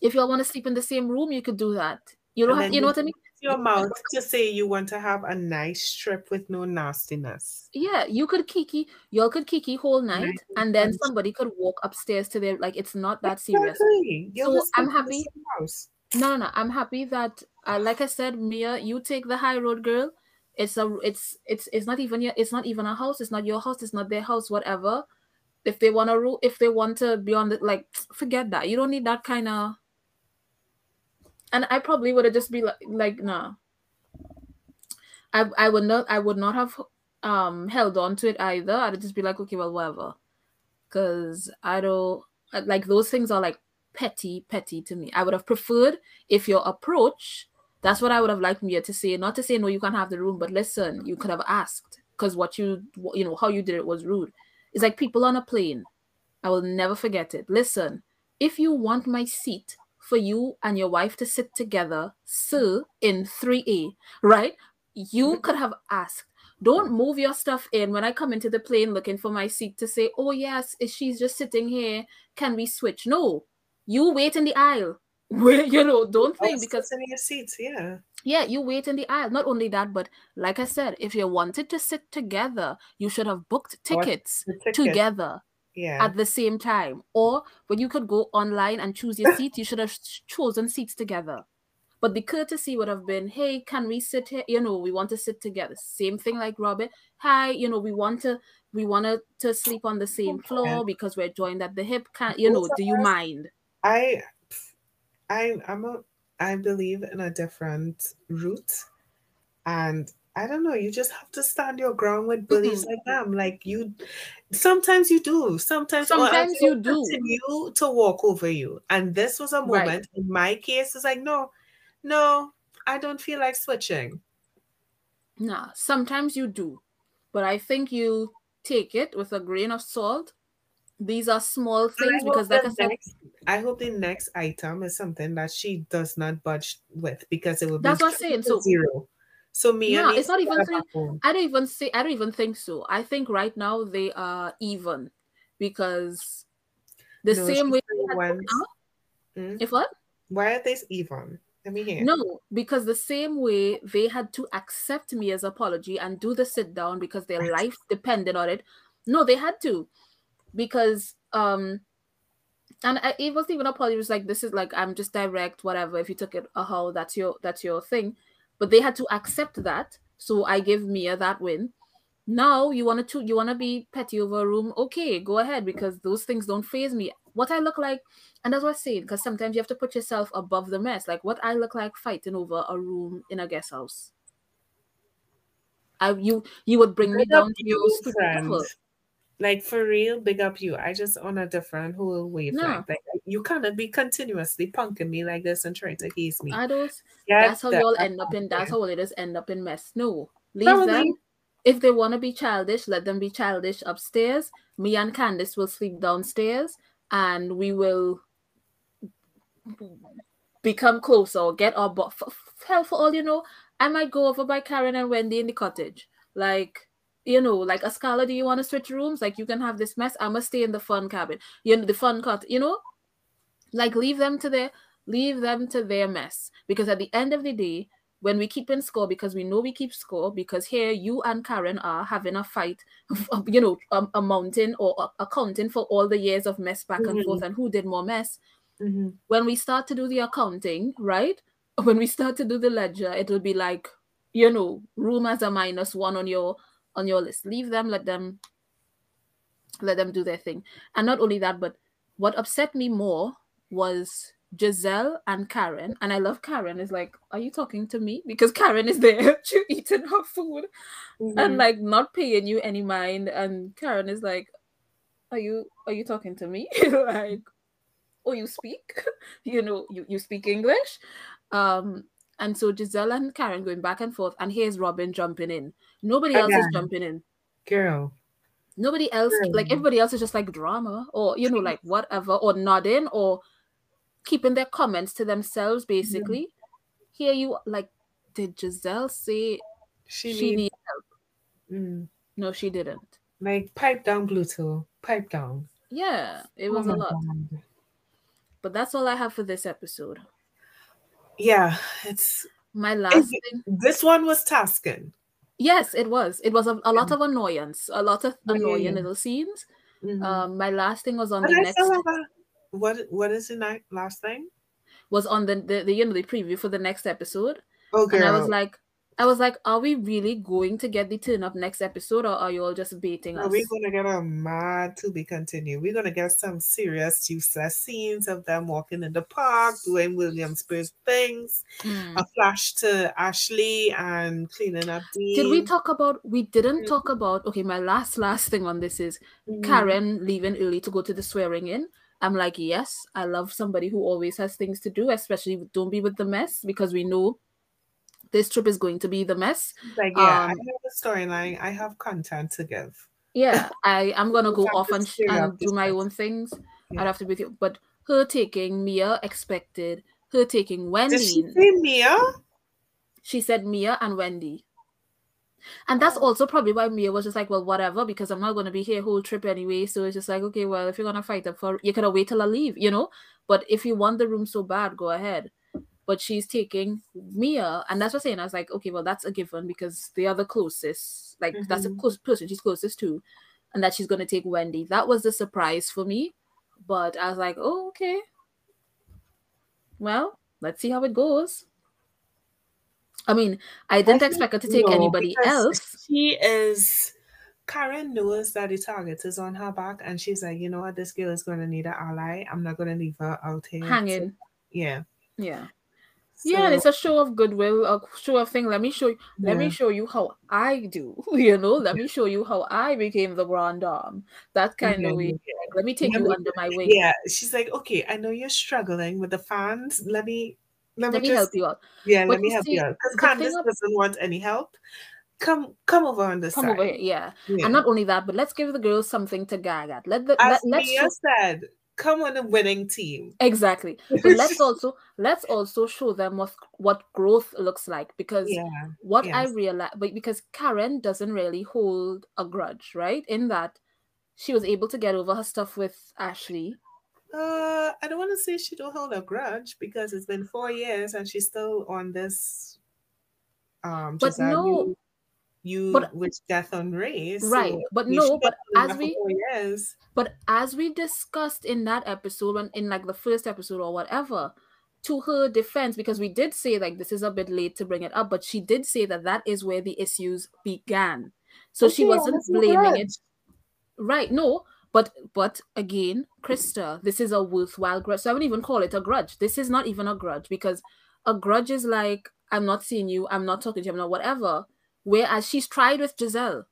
If y'all want to sleep in the same room, you could do that. You don't have, you know what I mean? Your mouth to say you want to have a nice trip with no nastiness. Yeah, you could kiki, y'all could kiki whole night, Night and then somebody could walk upstairs to their like. It's not that serious. Exactly. So, I'm happy- No, no, no. I'm happy that, uh, like I said, Mia, you take the high road, girl. It's a, it's, it's, it's not even your, it's not even a house. It's not your house. It's not their house. Whatever. If they want to rule, if they want to be on the, like, forget that. You don't need that kind of. And I probably would have just be like, like, nah. I, I would not, I would not have, um, held on to it either. I'd just be like, okay, well, whatever. Cause I don't like those things are like petty, petty to me. I would have preferred if your approach, that's what I would have liked Mia to say. Not to say no, you can't have the room, but listen, you could have asked because what you, you know, how you did it was rude. It's like people on a plane. I will never forget it. Listen, if you want my seat for you and your wife to sit together, sir, in 3A, right? You mm-hmm. could have asked. Don't move your stuff in when I come into the plane looking for my seat to say, oh, yes, she's just sitting here. Can we switch? No, you wait in the aisle. You know, don't oh, think Oh, because sit in your seats, yeah. yeah, you wait in the aisle. Not only that, but like I said, if you wanted to sit together, you should have booked oh, Or tickets ticket, together Yeah. at the same time. Or when you could go online and choose your seat, you should have chosen seats together. But the courtesy would have been, hey, can we sit here? You know, we want to sit together. Same thing like Robert. Hi, you know, we want to we want to, to sleep on the same floor because we're joined at the hip. Can you know, do you mind? I I I'm a I believe in a different route and I don't know. You just have to stand your ground with bullies mm-hmm. like them. Like you, sometimes you do. Sometimes, Sometimes you do. Continue to walk over you, and this was a Right. moment. In my case, it's like no, no, I don't feel like switching. Nah, sometimes you do. But I think you take it with a grain of salt. These are small things because, like I said, next- I hope the next item is something that she does not budge with because it will be That's what I'm saying. So- zero. So me, needs it's not even three- I don't even say I don't even think so. I think right now they are even because the No, same way said they had- once- Huh? Mm? if what? Why are they even? Let me hear. No, because the same way they had to accept Mia's apology and do the sit down because their Right. life depended on it. No, they had to because um and I, it wasn't even apology. It was like this is like I'm just direct, whatever. If you took it a how that's your that's your thing, but they had to accept that. So I give Mia that win. Now you want to you want to be petty over a room? Okay, go ahead because those things don't phase me. What I look like, and that's what I'm saying. Because sometimes you have to put yourself above the mess. Like what I look like fighting over a room in a guest house. I you you would bring me down to your stupid. Like for real, big up you. I just on a different whole wavelength. Like you cannot be continuously punking me like this and trying to ease me. I don't. That's how y'all end up in. That's how all it is. End up in mess. No, leave Probably. them. If they want to be childish, let them be childish upstairs. Me and Candiace will sleep downstairs, and we will become closer or get our but hell for all you know i might go over by karen and wendy in the cottage like you know like a scholar do you want to switch rooms like you can have this mess i must stay in the fun cabin you know the fun cut you know like leave them to their leave them to their mess because at the end of the day when we keep in score because we know we keep score because here you and karen are having a fight you know a amounting or uh, accounting for all the years of mess back and Mhm. forth and who did more mess Mhm. when we start to do the accounting, right? When we start to do the ledger, it will be like, you know, room as a minus one on your on your list. Leave them, let them let them do their thing. And not only that, but what upset me more was Gizelle and Karen. And I love Karen is like, are you talking to me? Because Karen is there to eating her food and Mhm. like not paying you any mind. And Karen is like, Are you are you talking to me? like, oh, you speak? you know, you, you speak English. Um, and so Gizelle and Karen going back and forth, and here's Robyn jumping in. Nobody else is jumping in. girl. Nobody else, like everybody else is just like drama or you know, like whatever, or nodding or keeping their comments to themselves, basically. Here you like, did Gizelle say She, she needs need mm, no, she didn't. like pipe down, Bluetooth. Pipe down. Yeah, it Oh was a lot. God. But that's all I have for this episode. Yeah, it's My last it- thing. this one was tasking. Yes, it was. It was a, a lot of annoyance, a lot of annoying little scenes. Mhm. Um, my last thing was on But the I next still have a what what is the night last thing? was on the, the, the you know the preview for the next episode, Oh girl. and I was like, I was like, are we really going to get the turn up next episode, or are you all just baiting Are us? we gonna get a mad to be continued? We're gonna get some serious useless scenes of them walking in the park, doing Williamsburg things. Mm. A flash to Ashley and cleaning up Dean. Did we talk about? We didn't talk about. Okay, my last last thing on this is Mhm. Karen leaving early to go to the swearing in. I'm like, yes, I love somebody who always has things to do, especially don't be with the mess because we know this trip is going to be the mess. Like, yeah, I um, have a storyline. I have content to give. Yeah, I am gonna go off and, and do my own things. Yeah. I'd have to be with you, but her taking Mia expected. Her taking Wendy. Did she say Mia? she said Mia and Wendy. And that's also probably why Mia was just like, well, whatever, because I'm not going to be here whole trip anyway. So it's just like, okay, well, if you're going to fight up for, you could have wait till I leave, you know? But if you want the room so bad, go ahead. But she's taking Mia. And that's what I'm saying. I was like, okay, well, that's a given because they are the closest. Like, that's the Mhm. close person she's closest to. And that she's going to take Wendy. That was the surprise for me. But I was like, oh, okay. Well, let's see how it goes. I mean, I didn't think expect her to take no, anybody else. She is. Karen knows that the target is on her back, and she's like, you know what, this girl is going to need an ally. I'm not going to leave her out here. So, hanging. yeah. Yeah. Yeah, So, it's a show of goodwill, a show of thing. Let me show you. Let me show you how I do. You know, let me show you how I became the grand dame. That kind Yeah, of way. Mm-hmm. yeah. Let me take Let you me- under my wing. Yeah, she's like, okay, I know you're struggling with the fans. Let me let, Let me just help you out. yeah, But let me help see, you out. Because Candiace doesn't want any help. Come come over on this Come side. over here, yeah. Yeah. And not only that, but let's give the girls something to gag at. Let the As let, let's Mia show, said, come on a winning team. exactly. But let's also let's also show them what what growth looks like because Yeah. what I realize, but because Karen doesn't really hold a grudge, right? In that she was able to get over her stuff with Ashley. Uh, I don't want to say she don't hold a grudge because it's been four years and she's still on this. Um, But no- you, but- wish death on race Right, so but no, but as we- years, But as we discussed in that episode, when in like the first episode or whatever, to her defense, because we did say like this is a bit late to bring it up, but she did say that that is where the issues began. So she wasn't blaming it. Right, no, but but again, Krista, this is a worthwhile grudge. So I wouldn't even call it a grudge. This is not even a grudge because a grudge is like I'm not seeing you, I'm not talking to you, I'm not whatever. Whereas she's tried with Gizelle.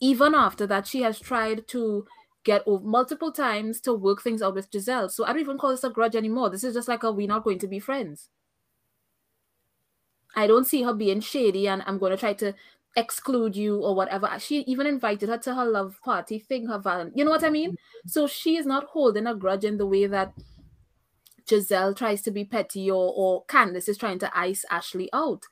Even after that, she has tried to get over multiple times to work things out with Gizelle. So I don't even call this a grudge anymore. This is just like a we're not going to be friends. I don't see her being shady and I'm going to try to exclude you or whatever. She even invited her to her love party thing, her val- you know what I mean? So she is not holding a grudge in the way that Gizelle tries to be petty or or Candiace is trying to ice Ashley out.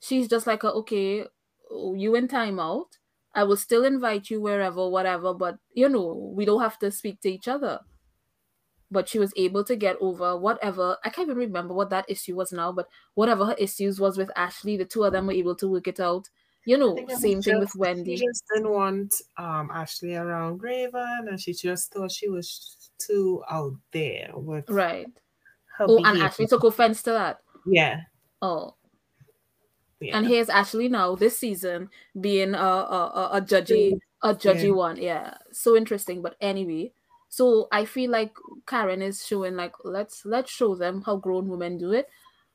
She's just like, a, okay, you in timeout. I will still invite you wherever, whatever, but you know, we don't have to speak to each other. But she was able to get over whatever. I can't even remember what that issue was now, but whatever her issues was with Ashley, the two of them were able to work it out. You know, think it was same thing with Wendy. She just didn't want um Ashley around Raven and she just thought she was too out there with Right. her Oh, and. Ashley took offense to that. yeah, Oh, yeah. and here's Ashley now this season being a a, a, a judgy a judgy Yeah. one. Yeah, so interesting. But anyway, so I feel like Karen is showing like let's let's show them how grown women do it.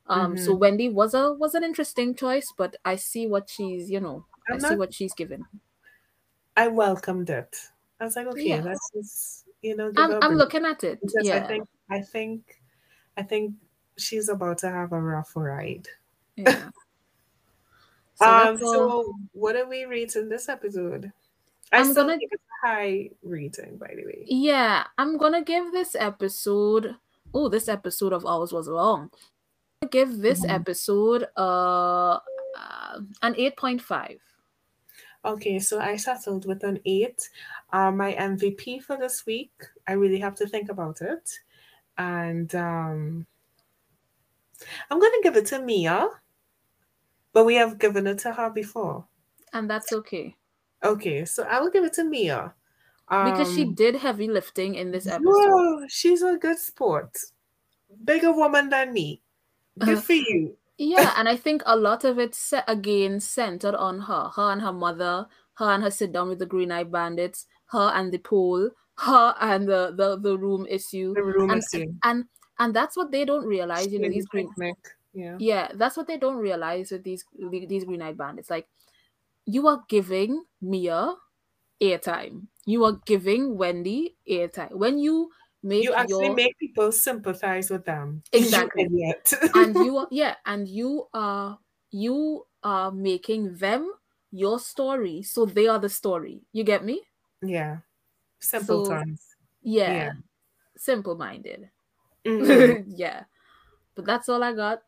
Um, so Mm-hmm. Wendy was a was an interesting choice, but I see what she's you know I I'm see not- what she's given. I welcomed it. I was like, okay, Yeah. let's just you know. I'm I'm looking at it. because Yeah, I think I think I think she's about to have a rough ride. yeah. So um, so what are we rating this episode? I I'm gonna- it's a high rating, by the way. Yeah, I'm gonna give this episode. Oh, this episode of ours was long. I'm gonna give this Mhm. episode uh, uh an eight point five. Okay, so I settled with an eight. Uh, my MVP for this week, I really have to think about it. And um, I'm going to give it to Mia, but we have given it to her before. And that's okay. Okay, so I will give it to Mia. Because she Um, did heavy lifting in this episode. Whoa, she's a good sport. Bigger woman than me. Good for you. Yeah, and I think a lot of it set again centered on her. Her and her mother, her and her sit down with the green eye bandits, her and the pole, her and the the, the room issue. The room And, is in. and and that's what they don't realize, you know, these green picnic. Yeah. yeah that's what they don't realize with these these green eyed bandits like you are giving mia airtime you are giving wendy airtime when you make You actually your make people sympathize with them. Exactly. You and you are yeah and you are you are making them your story so they are the story you get me yeah. Simple So- terms. yeah, Yeah. simple minded Mhm. yeah but that's all i got that's all i have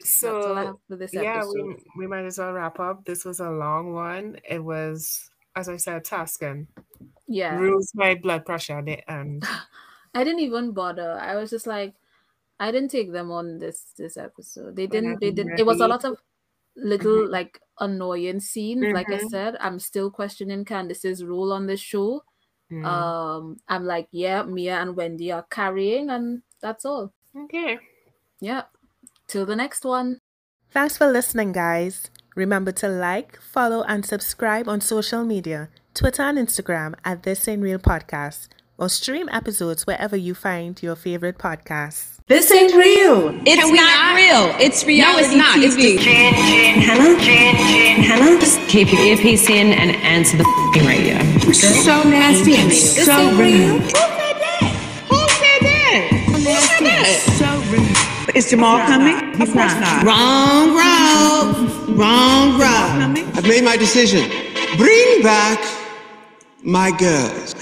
So for this yeah, we, we might as well wrap up. This was a long one. It was, as I said, tasking. yeah Rules my blood pressure at the end. I didn't even bother. I was just like, I didn't take them on this this episode. They didn't. They didn't. It was a lot of little like annoying scenes. Like I Mhm. said, I'm still questioning candiace's role on this show. Mm. Um, I'm like, yeah, Mia and Wendy are carrying, and that's all. okay. Yeah. Till the next one. Thanks for listening, guys. Remember to like, follow, and subscribe on social media Twitter and Instagram at This Ain't Real Podcast. or stream episodes wherever you find your favorite podcasts. This ain't real. It's not real. It's reality. No, it's not. It's Jane, Jane, Hannah, Jane, Jane, Hannah. Just keep your earpiece in and answer the fucking radio. So nasty and so rude. Who Is Jamal coming? He's not. Wrong road. Wrong road. I've made my decision. Bring back my girls.